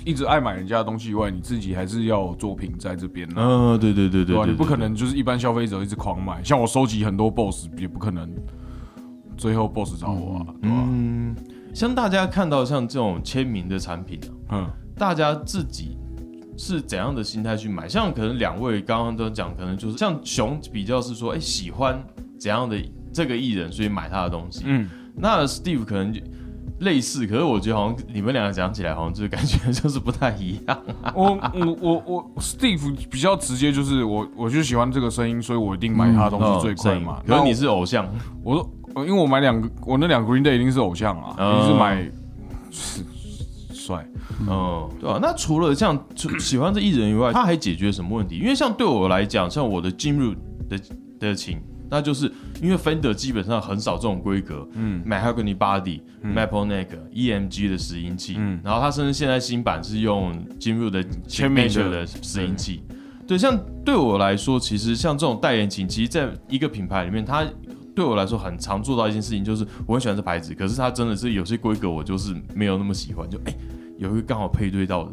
一直爱买人家的东西以外，你自己还是要有作品在这边呢、嗯，对对对？对，你不可能就是一般消费者一直狂买，像我收集很多 BOSS，也不可能最后 BOSS 找我啊，对吧？嗯，像大家看到像这种签名的产品啊，嗯，大家自己是怎样的心态去买？像可能两位刚刚都讲，可能就是像熊比较是说，哎、喜欢怎样的这个艺人，所以买他的东西。嗯，那 Steve 可能就类似，可是我觉得好像你们两个讲起来，好像就是感觉就是不太一样。我我我我 Steve 比较直接，就是我我就喜欢这个声音，所以我一定买他的东西最快嘛。那可是你是偶像，我说，因为我买两个，我那两个 Green Day 一定是偶像啊，嗯一定是买是帅。嗯，对啊、那除了像喜欢这艺人以外，他还解决什么问题？因为像对我来讲，像我的进入的的情，那就是因为 Fender 基本上很少这种规格，嗯，Mahogany Body、Maple Neck、EMG 的拾音器，嗯。然后它甚至现在新版是用进入的签名的拾音器。对，像对我来说，其实像这种代言琴，其实在一个品牌里面，它对我来说很常做到一件事情，就是我很喜欢这牌子，可是它真的是有些规格我就是没有那么喜欢，就哎、有一个刚好配对到的。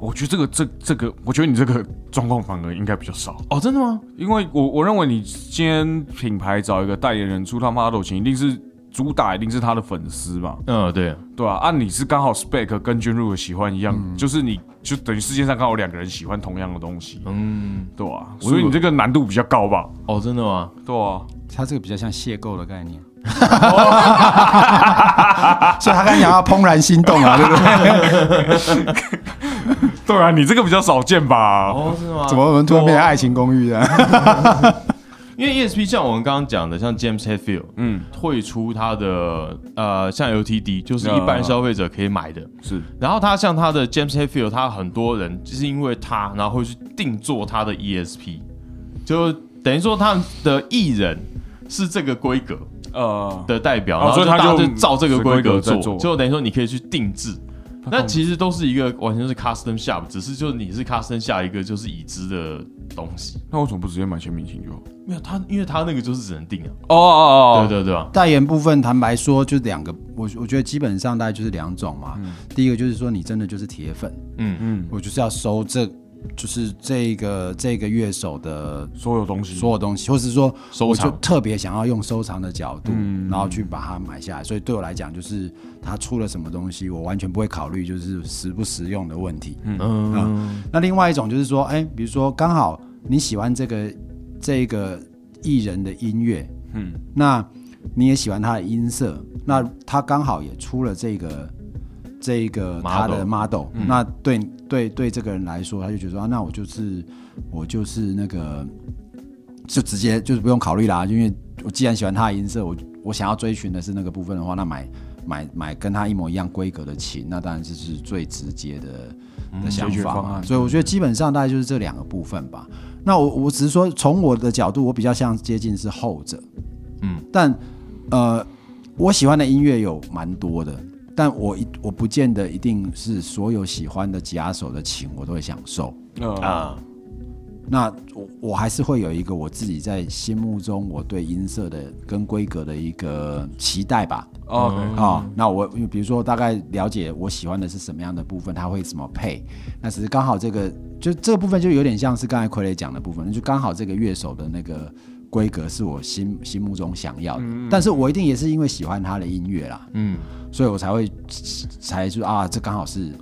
我觉得这个这这个，我觉得你这个状况反而应该比较少，哦，真的吗？因为我我认为你今天品牌找一个代言人出他 model 琴，一定是主打一定是他的粉丝嘛，嗯，对，对啊，按、你是刚好 spec 跟君如的喜欢一样，就是你就等于世界上刚好两个人喜欢同样的东西，嗯，对啊，所以你这个难度比较高吧？哦，真的吗？对啊，它这个比较像邂逅的概念。所以他刚才讲要怦然心动啊，对不对？对啊，你这个比较少见吧？哦，是吗？怎么我们突然变成爱情公寓的？因为 ESP 像我们刚刚讲的，像 James Hetfield 嗯，退出他的呃，像 LTD 就是一般消费者可以买的。是然后他像他的 James Hetfield，他很多人就是因为他，然后会去定做他的 ESP，就等于说他们的艺人是这个规格呃，的代表，哦然后大家所以他就就照这个规格做，就等于说你可以去定制。那其实都是一个完全是 custom shop，只是就是你是 custom 下一个就是已知的东西。那为什么不直接买签名琴就好？没有他，因为他那个就是只能定啊。哦哦哦对对对啊，代言部分，坦白说，就两个，我我觉得基本上大概就是两种嘛。第一个就是说，你真的就是铁粉，嗯嗯，我就是要收这，就是这个这个乐手的所有东西，所有东西，或是说，收我就藏特别想要用收藏的角度，嗯。然后去把它买下来。所以对我来讲，就是他出了什么东西，我完全不会考虑就是实不实用的问题。嗯。那另外一种就是说，哎、比如说刚好你喜欢这个这个艺人的音乐，嗯，那你也喜欢他的音色，那他刚好也出了这个这个他的 model，、那对对对这个人来说，他就觉得说，啊、那我就是我就是那个就直接就是不用考虑啦，因为我既然喜欢他的音色，我我想要追寻的是那个部分的话，那买买买跟他一模一样规格的琴，那当然就是最直接的的想法嘛。解决方案所以我觉得基本上大概就是这两个部分吧。那我我只是说从我的角度，我比较像接近是后者，嗯，但呃，我喜欢的音乐有蛮多的。但我一我不见得一定是所有喜欢的吉他手的琴我都会享受，呃，啊，那我我还是会有一个我自己在心目中我对音色的跟规格的一个期待吧。OK，啊、那我比如说大概了解我喜欢的是什么样的部分，它会怎么配，那只是刚好这个就这个部分就有点像是刚才傀儡讲的部分，就刚好这个乐手的那个规格是我心心目中想要的，但是我一定也是因为喜欢他的音乐啦，嗯。所以我才会才就啊，这刚好是。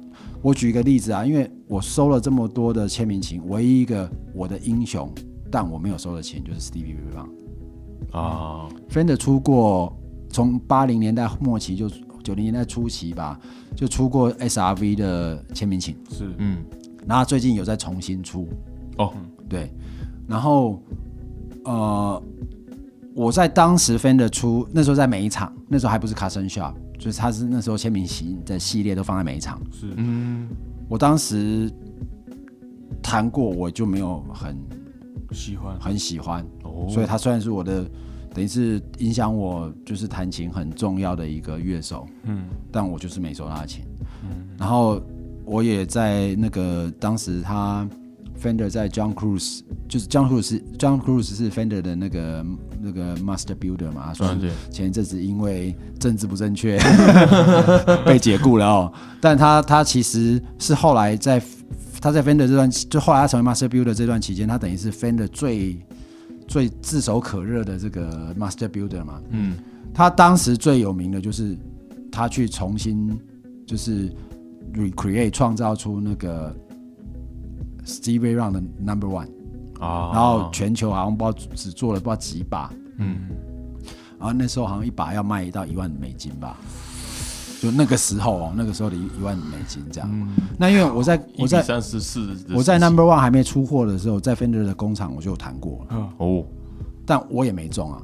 我举一个例子啊，因为我收了这么多的签名琴，唯一一个我的英雄，但我没有收的琴就是 Stevie Ray Vaughan。啊，Fender 出过，从八零年代末期就九零年代初期吧，就出过 SRV 的签名琴，是，嗯。然后最近有在重新出，哦，对，然后呃，我在当时 Fender 出那时候在每一场，那时候还不是 Custom Shop，就是他是那时候签名琴的系列都放在每一场，是，嗯我当时弹过，我就没有很喜欢，很喜欢，哦，所以他虽然是我的，等于是影响我就是弹琴很重要的一个乐手，嗯。但我就是没收他的琴。然后我也在那个当时他 Fender 在 John Cruise，就是 John Cruz 是 John Cruise 是 Fender 的那个那个 Master Builder 嘛，他说嗯对，前一阵子因为政治不正确被解雇了哦，但他他其实是后来在他在 Fender 这段，就后来他成为 Master Builder 这段期间，他等于是 Fender 最最炙手可热的这个 Master Builder 嘛。嗯他当时最有名的就是他去重新就是 recreate 创造出那个 Steve Ray Vaughan 的 Number One，啊，然后全球好像不知道只做了不知道几把，嗯。然后那时候好像一把要卖到一万美金吧，就那个时候哦，那个时候的一一万美金这样。嗯，那因为我在我在三十四，我在 Number One 还没出货的时候，在 Fender 的工厂我就有谈过了，嗯，哦，但我也没中啊。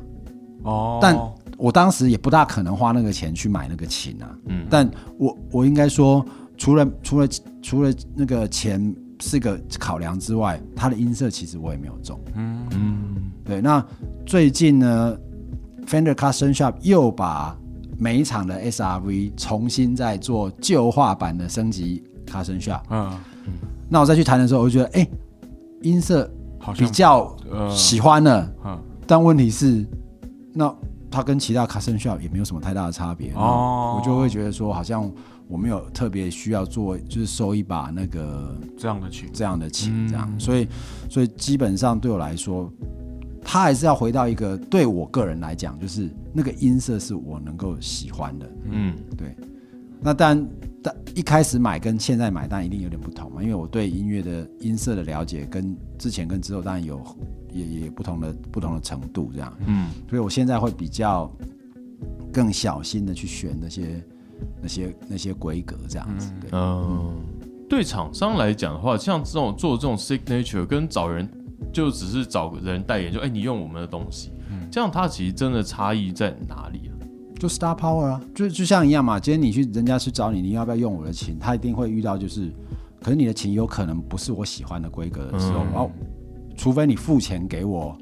哦，但我当时也不大可能花那个钱去买那个琴啊。嗯。但我我应该说，除了除了除了那个钱是个考量之外，它的音色其实我也没有中。嗯嗯对，那最近呢，Fender Custom Shop 又把每一场的 SRV 重新再做旧化版的升级 Custom Shop。嗯，那我再去弹的时候，我就觉得，哎、音色比好像较呃，喜欢了。嗯，但问题是，那它跟其他 Custom Shop 也没有什么太大的差别。哦我就会觉得说，好像我没有特别需要做，就是收一把那个这样的琴，这样的琴，嗯。这样。所以，所以基本上对我来说，它还是要回到一个对我个人来讲，就是那个音色是我能够喜欢的。嗯。对，那当然，但一开始买跟现在买当然一定有点不同嘛，因为我对音乐的音色的了解跟之前跟之后当然有也也不同的不同的程度这样，嗯。所以我现在会比较更小心的去选那些那些那些规格这样子。对，嗯，对厂商来讲的话，像这种做这种 signature 跟找人就只是找人代言，就哎、你用我们的东西，这样它其实真的差异在哪里啊？就 star power 啊，就就像一样嘛。今天你去人家去找你，你要不要用我的琴？他一定会遇到就是，可是你的琴有可能不是我喜欢的规格的时候，嗯然后除非你付钱给我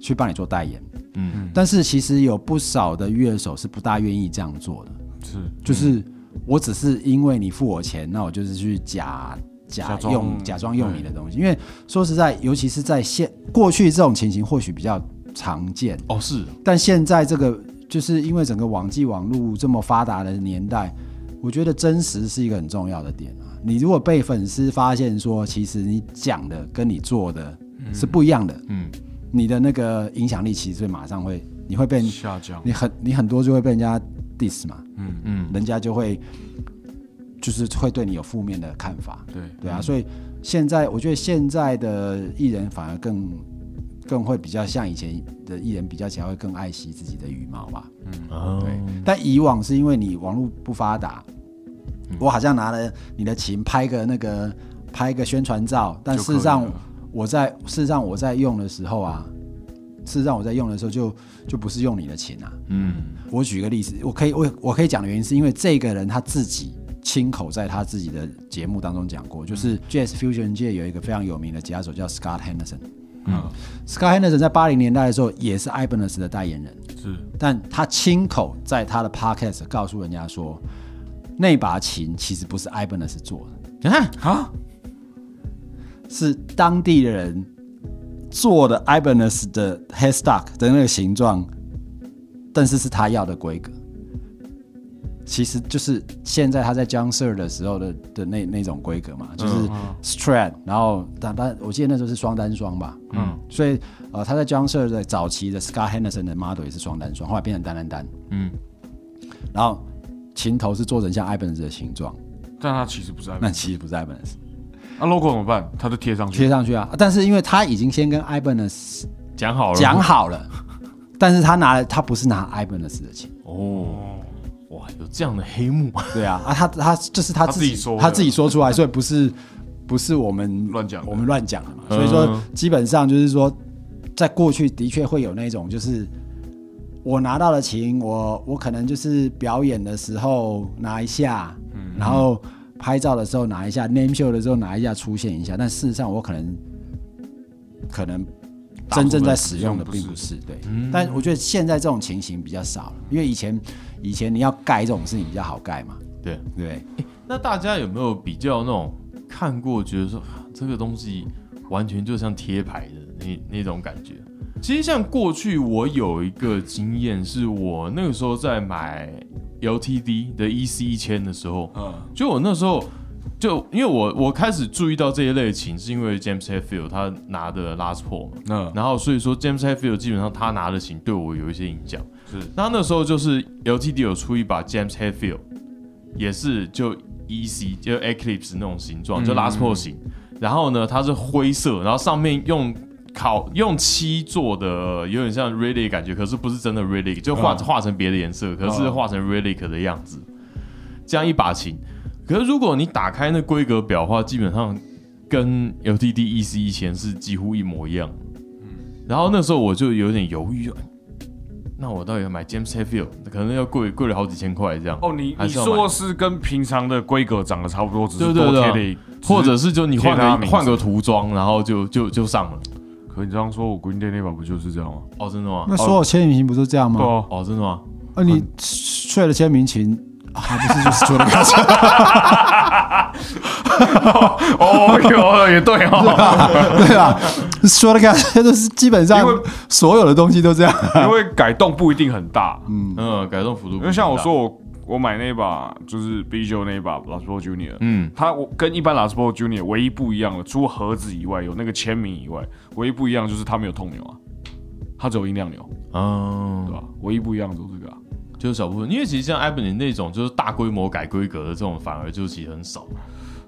去帮你做代言。嗯但是其实有不少的乐手是不大愿意这样做的，是就是我只是因为你付我钱，那我就是去假假用假装用你的东西。因为说实在，尤其是在现过去这种情形或许比较常见，哦是，但现在这个就是因为整个网际网络这么发达的年代，我觉得真实是一个很重要的点啊。你如果被粉丝发现说，其实你讲的跟你做的是不一样的，嗯。你的那个影响力其实会马上会，你会被下降，你很你很多就会被人家 diss 嘛，嗯，嗯。人家就会就是会对你有负面的看法，对。对啊，所以现在我觉得现在的艺人反而更更会比较像以前的艺人比较起来会更爱惜自己的羽毛吧。嗯。对，但以往是因为你网络不发达，我好像拿了你的琴拍个那个拍个宣传照，但事实上我在事实上我在用的时候啊，事实上我在用的时候就就不是用你的琴啊。嗯。我举个例子，我可以我我可以讲的原因是因为这个人他自己亲口在他自己的节目当中讲过，就是 Jazz Fusion 界有一个非常有名的吉他手叫 Scott Henderson。嗯。Scott Henderson 在八零年代的时候也是 Ibanez 的代言人，是。但他亲口在他的 podcast 告诉人家说，那把琴其实不是 Ibanez 做的，你看啊，是当地的人做的 Ibanez 的 headstock 的那个形状，但是是他要的规格。其实就是现在他在 John Sir 的时候的的那那种规格嘛，就是嗯。Strat，、然后但但我记得那时候是双单双吧，嗯。所以呃他在 John Sir 的早期的 Scott Henderson 的 model 也是双单双，后来变成单单单，嗯。然后琴头是做成像 Ibanez 的形状，但它其实不是那其实不是 Ibanez，那 logo 怎么办？他就贴上去，贴上去啊，但是因为他已经先跟 Ibanez 讲好了。讲好了，但是他拿了他不是拿 Ibanez 的琴，哦，哇，有这样的黑幕，对啊，啊他他就是他自己他自己说他自己说出来，所以不是不是我们乱讲我们乱讲的嘛。嗯。所以说基本上就是说，在过去的确会有那种就是。我拿到了琴，我我可能就是表演的时候拿一下，然后拍照的时候拿一下，name show 的时候拿一下出现一下，但事实上我可能可能真正在使用的并不是对，但我觉得现在这种情形比较少了，因为以前以前你要盖这种事情比较好盖嘛，对。对？那大家有没有比较那种看过，觉得说啊这个东西完全就像贴牌的那那种感觉？其实像过去我有一个经验，是我那个时候在买 LTD 的 EC 一千的时候，嗯，就我那时候就因为我我开始注意到这一类琴，是因为 James Hetfield 他拿的 Last Paul 嘛，嗯然后所以说 James Hetfield 基本上他拿的琴对我有一些影响。是那那时候就是 LTD 有出一把 James Hetfield，也是就 EC 就 Eclipse 那种形状，就 Last Paul 型。然后呢，它是灰色，然后上面用烤用漆做的，有点像 Relic 感觉，可是不是真的 Relic，就画、嗯画成别的颜色，可是嗯画成 Relic 的样子。这样一把琴，可是如果你打开那规格表的话，基本上跟 LTD EC 以前是几乎一模一样。嗯然后那时候我就有点犹豫，那我到底要买 James Hetfield，可能要贵贵了好几千块这样。哦，你你说是跟平常的规格长得差不多，只是多贴了，或者是就你换个换个涂装，然后就就就上了。可你这样说，我 Green Day 那把不就是这样吗？哦，真的吗？那所有签名琴不是这样吗？对啊，哦，真的吗？啊，你睡了签名琴，还不是就是做了个 哦，有也对哦，对啊？说的看，都是基本上因为所有的东西都这样。因为改动不一定很大，嗯嗯，改动幅度不因为像我说，我我买那把就是 B 九那一把 Last Paul Junior，嗯，它我跟一般 Last Paul Junior 唯一不一样的，除了盒子以外有那个签名以外，唯一不一样就是它没有痛钮啊，它只有音量钮，嗯对，吧？唯一不一样的就是这个、啊。就是小部分，因为其实像 Ibanez 那种就是大规模改规格的这种，反而就其实很少，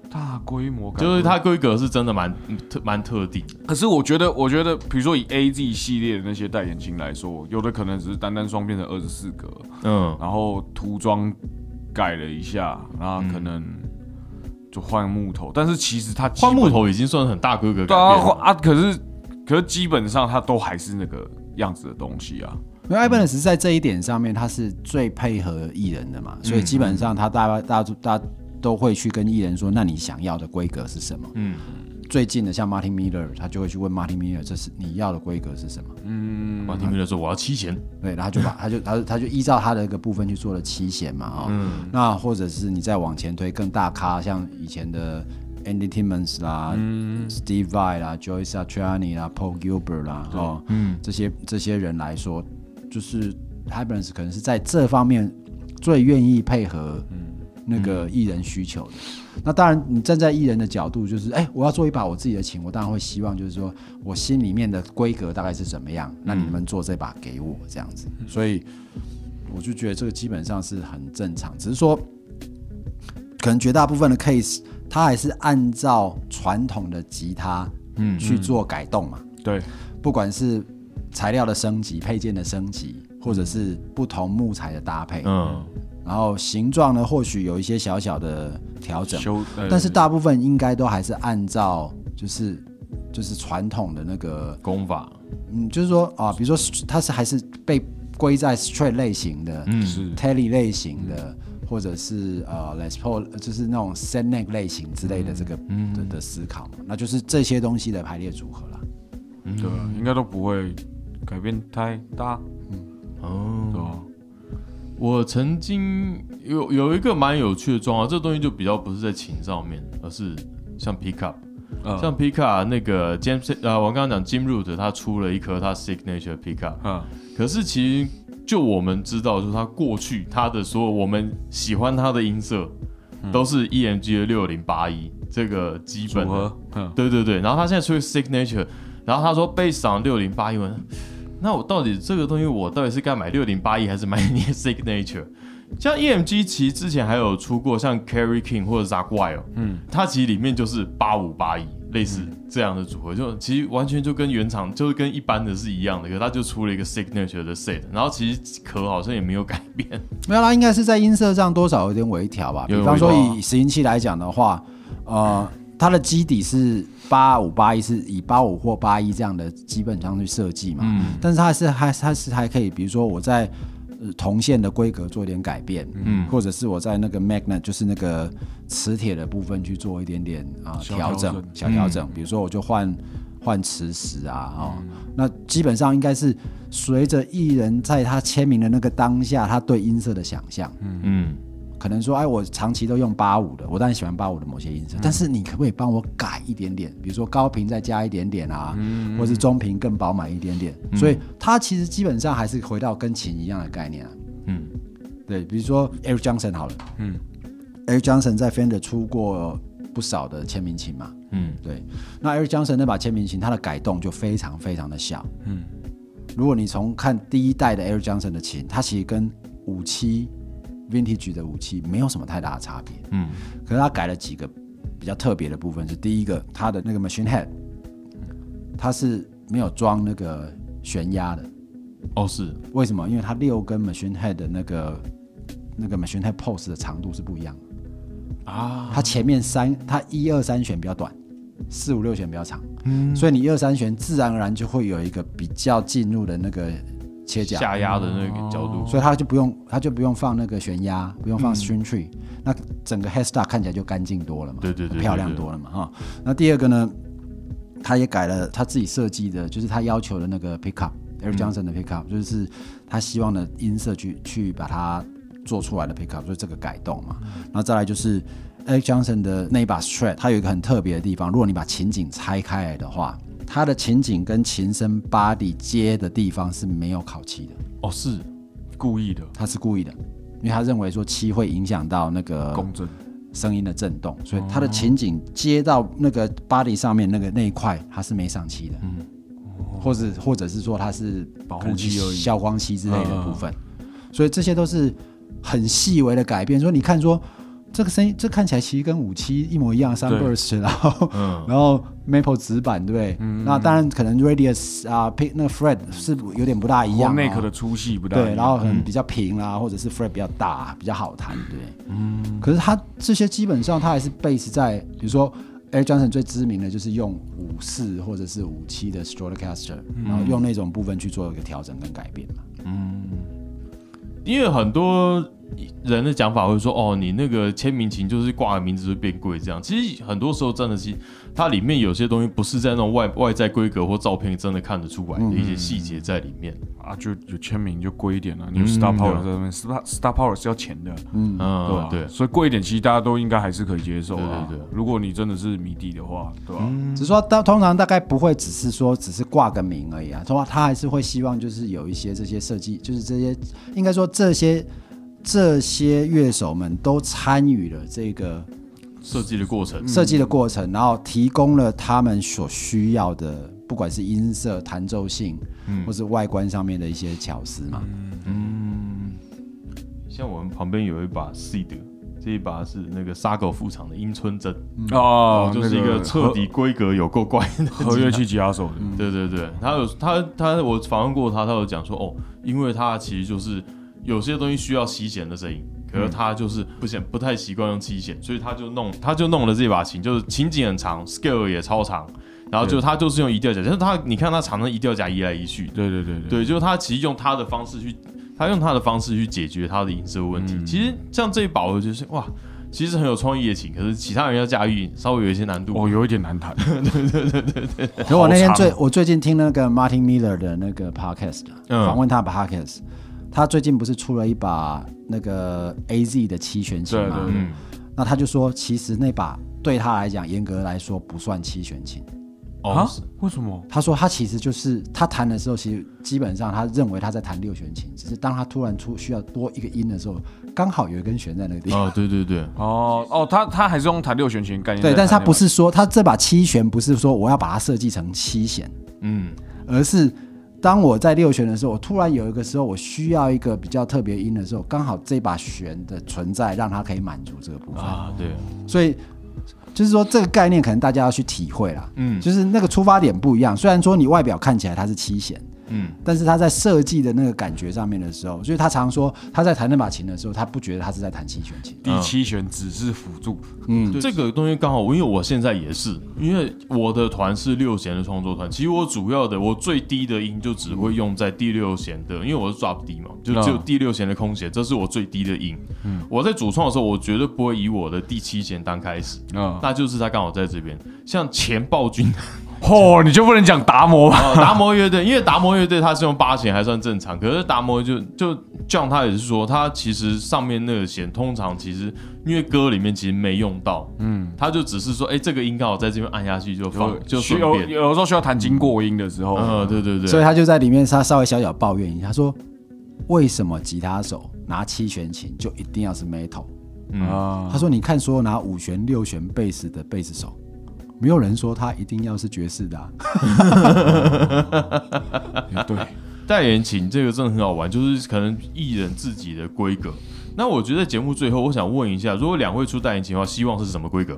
大规模改就是它规格是真的蛮特蛮特定的。可是我觉得，我觉得，比如说以 A Z 系列的那些戴眼镜来说，有的可能只是单单双变成二十四格，嗯，然后涂装改了一下，然后可能就换木头，但是其实它换木头已经算很大规格改对啊变了。啊，可是可是基本上它都还是那个样子的东西啊。因为 Ibanez 在这一点上面，他是最配合艺人的嘛，所以基本上他大家大家大家都会去跟艺人说，那你想要的规格是什么？嗯，最近的像 Martin Miller，他就会去问 Martin Miller，这是你要的规格是什么？嗯，Martin Miller 说我要七弦，对，然后他就把 他就他他就依照他的一个部分去做了七弦嘛啊、哦那或者是你再往前推更大咖，像以前的 Andy Timmons 啦、Steve Vai 啦、Joyce Satriani 啦、Paul Gilbert 啦，哦，嗯，这些这些人来说，就是 Ibanez 可能是在这方面最愿意配合那个艺人需求的。那当然，你站在艺人的角度，就是哎、我要做一把我自己的琴，我当然会希望就是说我心里面的规格大概是怎么样，那你们做这把给我这样子。所以我就觉得这个基本上是很正常，只是说可能绝大部分的 case，它还是按照传统的吉他嗯去做改动嘛。对，不管是材料的升级、配件的升级，或者是不同木材的搭配，嗯，然后形状呢，或许有一些小小的调整，修，呃但是大部分应该都还是按照就是就是传统的那个，功法，嗯，就是说啊，比如说它是还是被归在 straight 类型的，嗯，是。Telly 类型的，或者是呃 Les Paul，就是那种 s e n e c 类型之类的这个的的思考嘛，那就是这些东西的排列组合啦。对啊，应该都不会改变太大，哦，对吧？我曾经有有一个蛮有趣的状况，这东西就比较不是在琴上面，而是像 pickup，、嗯。像 pickup 那个 James 呃，我刚刚讲 Jim Root 他出了一颗他 signature pickup，嗯，可是其实就我们知道，就是他过去他的所有我们喜欢他的音色，都是 EMG 的六零八一这个基本嗯，对对对，然后他现在出 signature，然后他说 based on 六零八一文，那我到底这个东西我到底是该买六零八一还是买你 的 signature？像 EMG 其实之前还有出过像 Carry King 或者 Zach Wild，嗯，它其实里面就是八五八一类似这样的组合，就其实完全就跟原厂就是跟一般的是一样的，可是它就出了一个 signature 的 set，然后其实壳好像也没有改变，没有啦，应该是在音色上多少有点微调吧。比有方说以拾音器来讲的话，呃，它的基底是八五八一，是以八五或八一这样的基本上去设计嘛。嗯。但是它是还它是还可以，比如说我在、呃铜线的规格做一点改变，嗯。或者是我在那个 magnet 就是那个磁铁的部分去做一点点啊、小调整。小调整，比如说我就换换磁石啊哦，那基本上应该是随着艺人在他签名的那个当下，他对音色的想象，嗯可能说，哎，我长期都用八五的，我当然喜欢八五的某些音色，但是你可不可以帮我改一点点？比如说高频再加一点点啊，或是中频更饱满一点点。所以它其实基本上还是回到跟琴一样的概念啊。嗯对，比如说 Eric Johnson 好了，嗯，Eric Johnson 在 Fender 出过不少的签名琴嘛，嗯对，那 Eric Johnson 那把签名琴，它的改动就非常非常的小。嗯，如果你从看第一代的 Air Johnson 的琴，它其实跟五七 Vintage 的武器没有什么太大的差别。嗯可是它改了几个比较特别的部分，是第一个，它的那个 machine head，它是没有装那个悬压的。哦是为什么？因为它六根 machine head 的那个那个 machine head pose 的长度是不一样的。啊，它前面三，它一二三弦比较短，四五六弦比较长，嗯所以你一二三弦自然而然就会有一个比较进入的那个切角，下压的那个角度，所以它就不用，它就不用放那个悬压，不用放 string tree，、那整个 headstock 看起来就干净多了嘛，对对对对漂亮多了嘛哈。那第二个呢，他也改了他自己设计的，就是他要求的那个 pickup。Eric Johnson 的 pickup、就是他希望的音色去去把它做出来的 pickup，就是这个改动嘛。然后再来就是 Eric Johnson 的那一把 Strat，它有一个很特别的地方，如果你把琴颈拆开来的话，它的琴颈跟琴身 body 接的地方是没有烤漆的。哦是故意的，他是故意的，因为他认为说漆会影响到那个共振，声音的震动，所以它的琴颈接到那个 body 上面那个那一块，它是没上漆的，嗯，或者或者是说它是保护漆而已。消光漆之类的部分，所以这些都是很细微的改变。说你看说这个声音，这看起来其实跟五七一模一样，Sunburst，然后嗯 然后 Maple 纸板，对不对？那当然可能 Radius 啊，Pick 那个 Fred 是有点不大一样、哦，neck 的粗细不大一对，然后可能比较平啦，或者是 fret 比较大，比较好弹，对。嗯。可是它这些基本上它还是 base 在，比如说 Eric Johnson 最知名的就是用五四或者是五七的 Stratocaster，、然后用那种部分去做一个调整跟改变嘛。因为很多人的讲法会说，哦，你那个签名琴就是挂个名字就变贵这样。其实很多时候真的是，它里面有些东西不是在那种外外在规格或照片真的看得出来的一些细节在里面。啊，就有签名就贵一点了。你有嗯 Star Power 在上面，Star Star Power 是要钱的，嗯，对吧？对，所以贵一点，其实大家都应该还是可以接受啊。对对对如果你真的是迷弟的话，对吧？只是说他通常大概不会只是说只是挂个名而已啊，通常他还是会希望就是有一些这些设计，就是这些应该说这些这些乐手们都参与了这个设计的过程，设计的过程，然后提供了他们所需要的，不管是音色、弹奏性，或是外观上面的一些巧思嘛。嗯像我们旁边有一把 C 的，这一把是那个沙狗副厂的英村针，哦，就是一那个彻底规格有够怪的。合合乐器吉他手的，对对对，他有他他我访问过他，他有讲说哦，因为他其实就是有些东西需要吸弦的声音，可是他就是不想不太习惯用七弦，所以他就弄他就弄了这把琴，就是琴颈很长，scale 也超长，然后就他就是用一调夹，但是他你看他常常一调夹移来移去，对对对对，对，就是他其实用他的方式去，他用他的方式去解决他的音色问题。其实像这一把，我就是哇，其实很有创意的琴，可是其他人要驾驭稍微有一些难度。哦，有一点难弹。可是我那天最我最近听那个 Martin Miller 的那个 podcast，嗯。访问他的 podcast，他最近不是出了一把那个 AZ 的七弦琴吗？对对对嗯，那他就说，其实那把对他来讲，严格来说不算七弦琴。哦啊，？为什么？他说他其实就是他弹的时候，其实基本上他认为他在弹六弦琴，只是当他突然出需要多一个音的时候，刚好有一根弦在那个地方。哦，对对对，哦哦，他他还是用弹六弦琴概念对，但是他不是说他这把七弦不是说我要把它设计成七弦，嗯，而是当我在六弦的时候，我突然有一个时候我需要一个比较特别音的时候，刚好这把弦的存在让它可以满足这个部分。啊，对，所以就是说这个概念可能大家要去体会啦。嗯就是那个出发点不一样，虽然说你外表看起来它是七弦，嗯，但是他在设计的那个感觉上面的时候，所以他常说他在弹那把琴的时候，他不觉得他是在弹七弦琴。第七弦只是辅助，嗯，这个东西刚好，因为我现在也是，因为我的团是六弦的创作团，其实我主要的我最低的音就只会用在第六弦的，因为我是 drop D 嘛，就只有第六弦的空弦，这是我最低的音。嗯。我在主创的时候，我绝对不会以我的第七弦当开始，嗯，那就是他刚好在这边。像前暴君嚯，你就不能讲达摩吧？哦，达摩乐队，因为达摩乐队它是用八弦还算正常，可是达摩就就 John 他也是说，他其实上面那个弦通常其实因为歌里面其实没用到，嗯，他就只是说，哎、这个音刚好在这边按下去就放就需有有的时候需要弹经过音的时候，嗯，对对对，所以他就在里面他稍微小小抱怨一下，他说为什么吉他手拿七弦琴就一定要是 metal？嗯，他说你看所有拿五弦、六弦贝斯的贝斯手，没有人说他一定要是爵士的、对，代言琴这个真的很好玩，就是可能艺人自己的规格。那我觉得节目最后，我想问一下，如果两位出代言琴的话，希望是什么规格？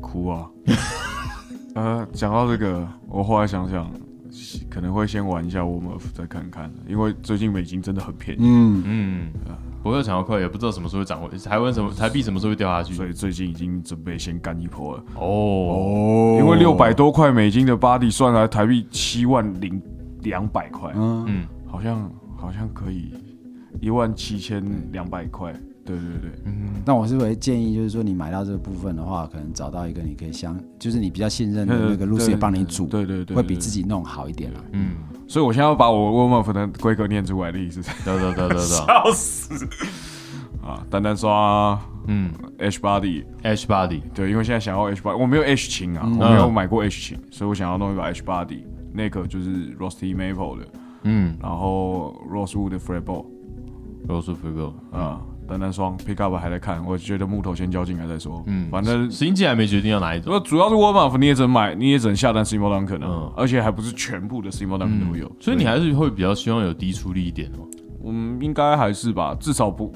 哭啊。呃，讲到这个，我后来想想，可能会先玩一下 warm up 再看看，因为最近美金真的很便宜，嗯，嗯，不会抢到快，也不知道什么时候会涨回，台湾什么台币什么时候会掉下去？所以最近已经准备先干一波了。哦，因为六百多块美金的 body 算来台币七万零两百块，嗯，嗯，好像好像可以一万七千两百块。对对对，嗯。那我是会建议，就是说你买到这个部分的话，可能找到一个你可以相，就是你比较信任的那个对 Lucy 帮你煮，对对对，会比自己弄好一点了。嗯，所以我现在要把我 warm up 的规格念出来的意思。对对对对对，笑死！啊，单单刷嗯。H body，，H body，对，因为现在想要 H body，我没有 H 琴啊，我没有买过 H 琴，所以我想要弄一把 H body，那个就是 Rusty Maple 的，嗯。然后 Rosewood 的 Fretboard，Rose f i g o 啊，单单双 pickup 还在看，我觉得木头先交进来再说。嗯，反正实际进还没决定要哪一种。如果主要是 Warm 你也只能买，你也只能下单 s i m o Dunk 呢，嗯而且还不是全部的 s i m o Dunk 都有，所以你还是会比较希望有低出力一点哦。嗯，应该还是吧，至少不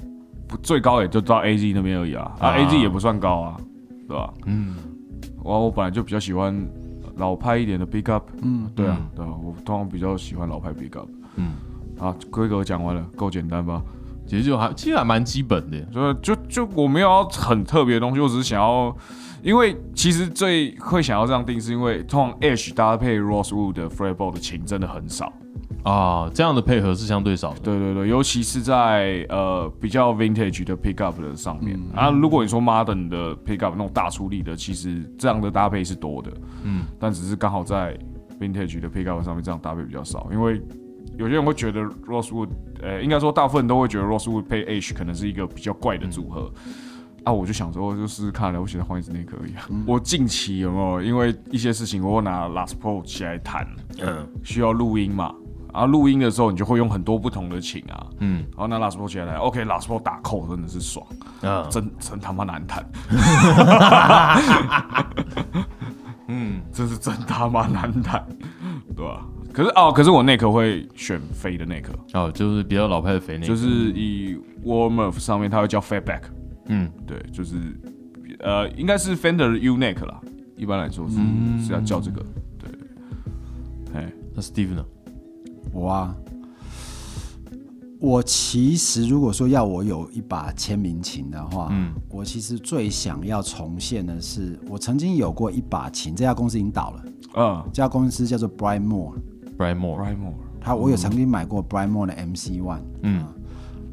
不最高也就到 AZ 那边而已啊，啊啊 AZ 也不算高啊，对吧？嗯，我我本来就比较喜欢老派一点的 pickup，嗯，对啊嗯，对啊，我通常比较喜欢老派 pickup。嗯，好，规格讲完了，够简单吧？其实就还其实还蛮基本的。所以就就我没有要很特别的东西，我只是想要，因为其实最会想要这样定，是因为通常 Ash 搭配 Rosewood 的 Fretboard 的琴真的很少。啊，这样的配合是相对少的。对对对，尤其是在呃比较 vintage 的 pickup 的上面、啊。如果你说 modern 的 pickup 那种大出力的，其实这样的搭配是多的，嗯，但只是刚好在 vintage 的 pickup 上面这样搭配比较少，因为有些人会觉得 Rosewood，呃，应该说大部分人都会觉得 Rosewood 配 H 可能是一个比较怪的组合。啊，我就想说，就试试看了，我喜欢换一支那可以啊。我近期有没有因为一些事情，我会拿 Last Pro 起来弹，嗯。需要录音嘛？然后录音的时候，你就会用很多不同的琴啊，嗯。然后拿 Last Pro 起来弹，OK，Last Pro 打扣真的是爽，嗯。真真他妈难弹，嗯。这是真他妈难弹，对吧、可是哦，可是我内壳会选飞的内壳，哦，就是比较老派的肥内，就是以 Warm Earth 上面它会叫 Fatback，嗯。对，就是呃，应该是 Fender U Neck 啦，一般来说是、是要叫这个，对，哎，那 Steve 呢？我啊，我其实如果说要我有一把签名琴的话，嗯。我其实最想要重现的是，我曾经有过一把琴，这家公司已经倒了，嗯这家公司叫做 Brian Moore，Brian Moore，，Brian Moore，他我有曾经买过 Brian Moore 的 MC One，嗯。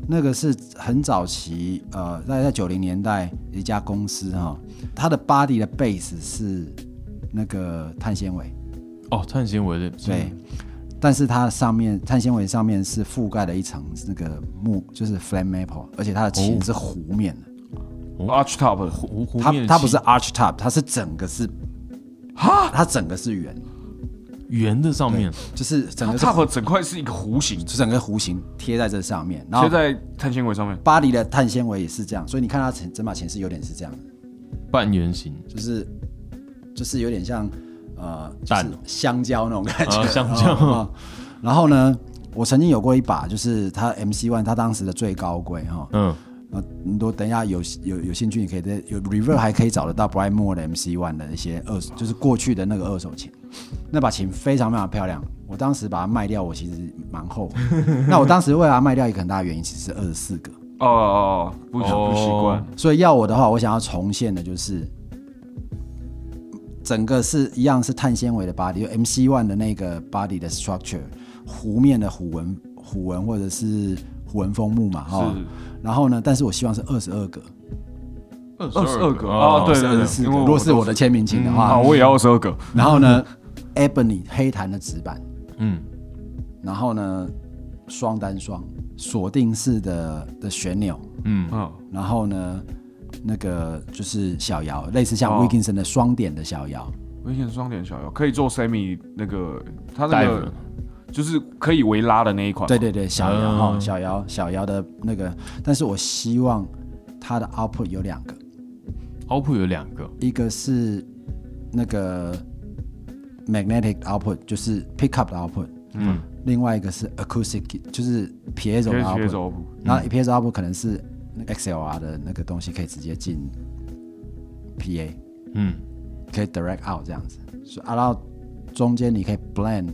那个是很早期，呃，大概在九零年代一家公司哈，它的 body 的 base 是那个碳纤维，哦，碳纤维的，对，但是它上面碳纤维上面是覆盖了一层那个木，就是 flame maple，而且它的琴是弧面的，Arch Top，湖湖面它它不是 arch top，它是整个是，哈，它整个是圆，圆的上面，就是整个是 Top 整块是一个弧形，就整个弧形贴在这上面，然后贴在碳纤维上面。巴黎的碳纤维也是这样，所以你看它整整把琴是有点是这样。的。半圆形。就是就是有点像呃，香蕉那种感觉，啊香蕉。啊 然后呢，我曾经有过一把，就是它 MC One，它当时的最高规哈。嗯呃，你都等一下有有有兴趣，你可以在有 Reverb 还可以找得到 Brian Moore 的 MC One 的一些二手，就是过去的那个二手琴。那把琴非常非常漂亮，我当时把它卖掉，我其实蛮后悔。那我当时为了它卖掉一个很大的原因，其实是二十四个。哦哦哦，不不哦习惯。所以要我的话，我想要重现的就是整个是一样是碳纤维的 body，就 MC One 的那个 body 的 structure，弧面的虎纹虎纹或者是虎纹枫木嘛，哈。是然后呢，但是我希望是二十二个，二二十二个哦哦，对是对对，二十四个。如果是我的签名琴的话，啊，我也要二十二个。然后呢，ebony 黑檀的纸板，嗯。然后呢双单双锁定式的的旋钮，嗯。嗯，然后呢那个就是小摇，类似像哦 Wilkinson 的双点的小摇。危险双点小摇可以做 semi 那个，它那个就是可以围拉的那一款。对，对对，小摇哈、嗯。小摇小摇的那个，但是我希望它的 output 有两个，，output 有两个，一个是那个 magnetic output，就是 pickup 的 output，嗯。另外一个是 acoustic，就是 piezo 的 output。走。然后 piezo output 可能是那 XLR 的那个东西可以直接进 PA，嗯。可以 direct out 这样子，所以啊，然后中间你可以 blend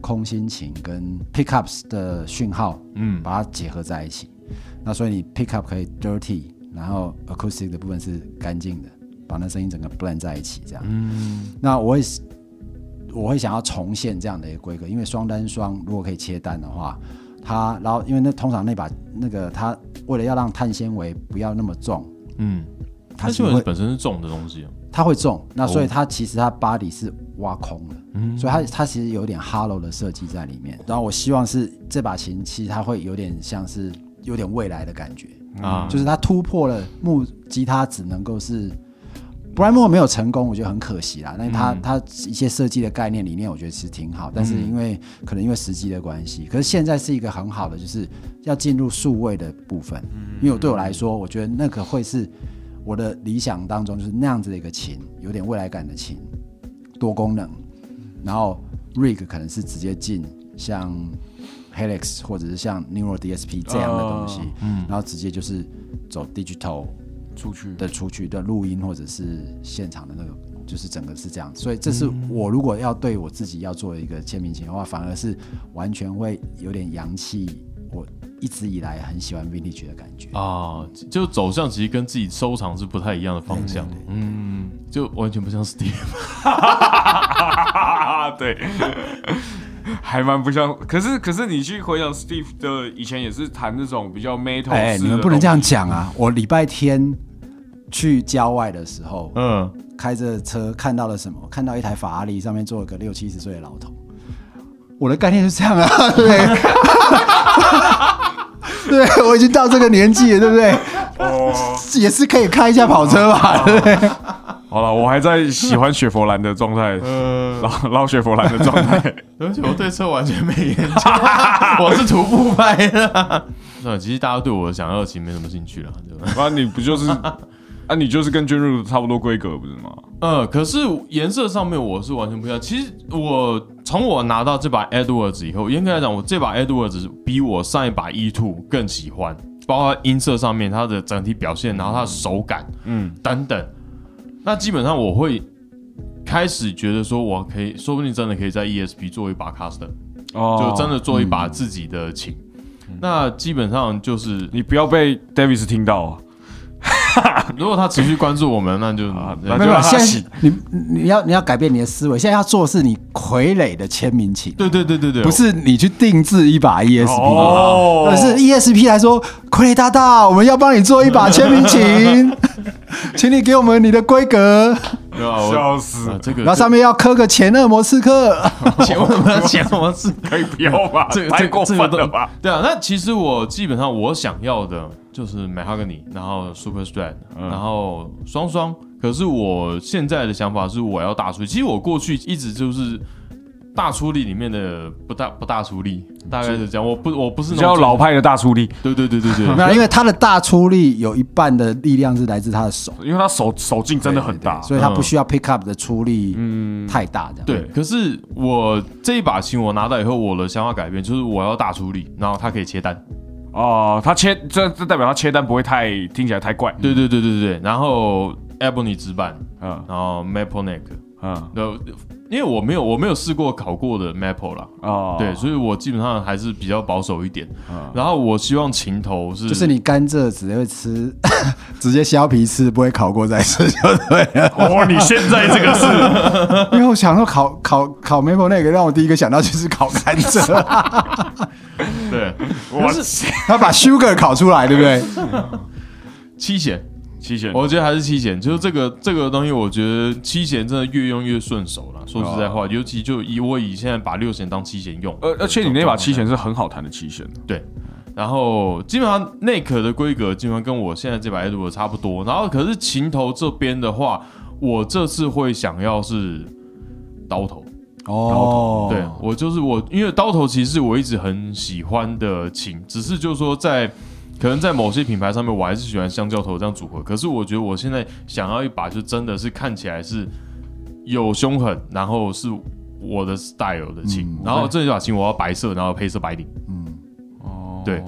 空心琴跟 pickups 的讯号，嗯把它结合在一起。那所以你 pickup 可以 dirty，然后 acoustic 的部分是干净的，把那声音整个 blend 在一起这样。嗯那我会我会想要重现这样的一个规格，因为双单双如果可以切单的话，它然后因为那通常那把那个它为了要让碳纤维不要那么重，嗯，它是会它基本本身是重的东西啊，它会重，那所以哦它其实它 body 是挖空了，嗯所以它它其实有点 hollow 的设计在里面。然后我希望是这把琴，其实它会有点像是有点未来的感觉，啊，就是它突破了木吉他只能够是 Brian Moore 没有成功，我觉得很可惜啦。但是嗯他、他一些设计的概念理念，我觉得其实挺好。但是因为、可能因为时机的关系，可是现在是一个很好的，就是要进入数位的部分。嗯因为我对我来说，我觉得那个会是我的理想当中，就是那样子的一个琴，有点未来感的琴，多功能。然后 Rig 可能是直接进像 Helix 或者是像 Neural DSP 这样的东西，嗯然后直接就是走 digital 出去的出去的录音或者是现场的那个，就是整个是这样。所以这是我如果要对我自己要做一个签名琴的话，反而是完全会有点洋气。我一直以来很喜欢 vintage 的感觉。啊，就走向其实跟自己收藏是不太一样的方向，嗯，就完全不像 Steve。对，还蛮不像。可是可是你去回想 Steve 的以前也是弹那种比较 metal，哎、你们不能这样讲啊！我礼拜天去郊外的时候，嗯，开着车看到了什么？看到一台法拉利，上面坐了个六七十岁的老头。我的概念是这样啊，对，对我已经到这个年纪了，对不对？哦，也是可以开一下跑车吧，对不对？好了，我还在喜欢雪佛兰的状态，呃，老老雪佛兰的状态。而且我对车完全没研究，我是徒步派的。那其实大家对我想要其实没什么兴趣了，对吧？那你不就是啊？你就是跟 u n 差不多规格不是吗？呃，可是颜色上面我是完全不一样。其实我从我拿到这把 Edwards 以后，严格来讲，我这把 Edwards 比我上一把 E Two 更喜欢，包括音色上面它的整体表现，然后它的手感嗯，等等。那基本上我会开始觉得说，我可以，说不定真的可以在 ESP 做一把 custom，、哦就真的做一把自己的琴。那基本上就是，你不要被 Davis 听到啊！如果他持续关注我们，那就那就现在洗你你要你要改变你的思维，现在要做的是你傀儡的签名琴，对对对对对，不是你去定制一把 ESP。哦而是 ESP 来说，傀儡大大，我们要帮你做一把签名琴，请你给我们你的规格，对吧？我笑死啊，这个然后上面要刻个前恶魔刺客。钱为什么要钱？我是可以不要吧？这个太过分这个了吧？对啊，那其实我基本上我想要的就是 Mahogany，然后 Super Strat，、然后双双。可是我现在的想法是我要大出力。其实我过去一直就是大出力里面的不大不大出力，大概是这样。我不我不是比那种较老派的大出力，对对对对对 没有，因为他的大出力有一半的力量是来自他的手，因为他手手劲真的很大对，所以他不需要 pick up 的出力嗯，太大，这样。对。可是我这一把琴我拿到以后，我的想法改变，就是我要大出力，然后他可以切单。哦，他切这这代表他切单不会太听起来太怪，对对对对对，然后 Ebony 直板，嗯。然后 Maple Neck。嗯。那，因为我没有我没有试过烤过的 Maple 啦，哦，对，所以我基本上还是比较保守一点。嗯。然后我希望琴头是，就是你甘蔗只会吃，直接削皮吃，不会烤过再吃就对了。哦，你现在这个是。因为我想说烤烤烤 maple 那个，让我第一个想到就是烤甘蔗，对。我是他把 sugar 烤出来，对不对？七弦，七弦，我觉得还是七弦，就是这个这个东西，我觉得七弦真的越用越顺手了。说实在话，尤其就以我以现在把六弦当七弦用，而而且你那把七弦是很好弹的七弦，对。然后基本上内壳的规格基本上跟我现在这把 Edward 差不多。然后可是琴头这边的话，我这次会想要是刀头。哦，对我就是我，因为刀头其实是我一直很喜欢的琴，只是就是说在可能在某些品牌上面，我还是喜欢香蕉头这样组合。可是我觉得我现在想要一把，就真的是看起来是有凶狠，然后是我的 style 的琴。然后这一把琴我要白色，然后配色白顶，哦，对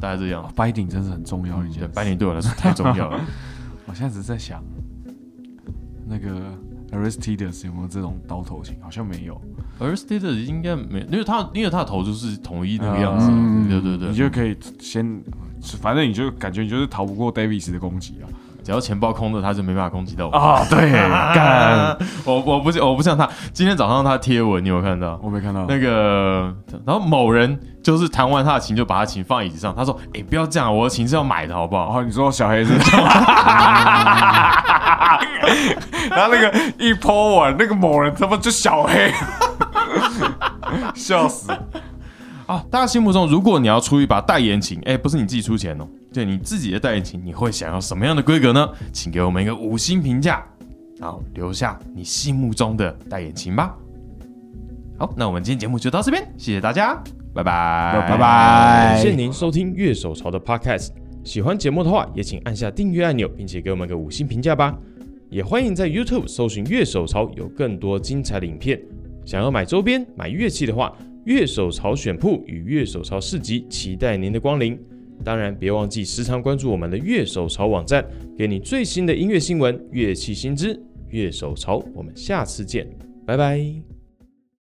大概这样。白顶真是很重要的一件对，事。白顶对我来说太重要了。我现在只是在想，那个 Aristides 有没有这种刀头琴？好像没有，而 s t a t e 应该没，因为他因为他的头就是统一那个样子。嗯对对对，你就可以先，反正你就感觉你就是逃不过 Davis 的攻击啊。只要钱包空的，他就没办法攻击到我。啊，对，干，我我不我不像他，今天早上他贴文，你有看到？我没看到。那个，然后某人就是弹完他的琴，就把他琴放在椅子上。他说：“哎、不要这样，我的琴是要买的，好不好哦，你说小黑是？然后那个一泼完，那个某人他妈就小黑，笑死！啊，大家心目中，如果你要出一把代言琴，哎，不是你自己出钱哦，对你自己的代言琴，你会想要什么样的规格呢？请给我们一个五星评价，然后留下你心目中的代言琴吧。好，那我们今天节目就到这边，谢谢大家，拜拜，拜拜感谢您收听乐手潮的 Podcast。喜欢节目的话，也请按下订阅按钮，并且给我们个五星评价吧。也欢迎在 YouTube 搜寻乐手潮，有更多精彩的影片。想要买周边、买乐器的话，乐手潮选铺与乐手潮市集期待您的光临。当然，别忘记时常关注我们的乐手潮网站，给你最新的音乐新闻、乐器新知。乐手潮，我们下次见，拜拜。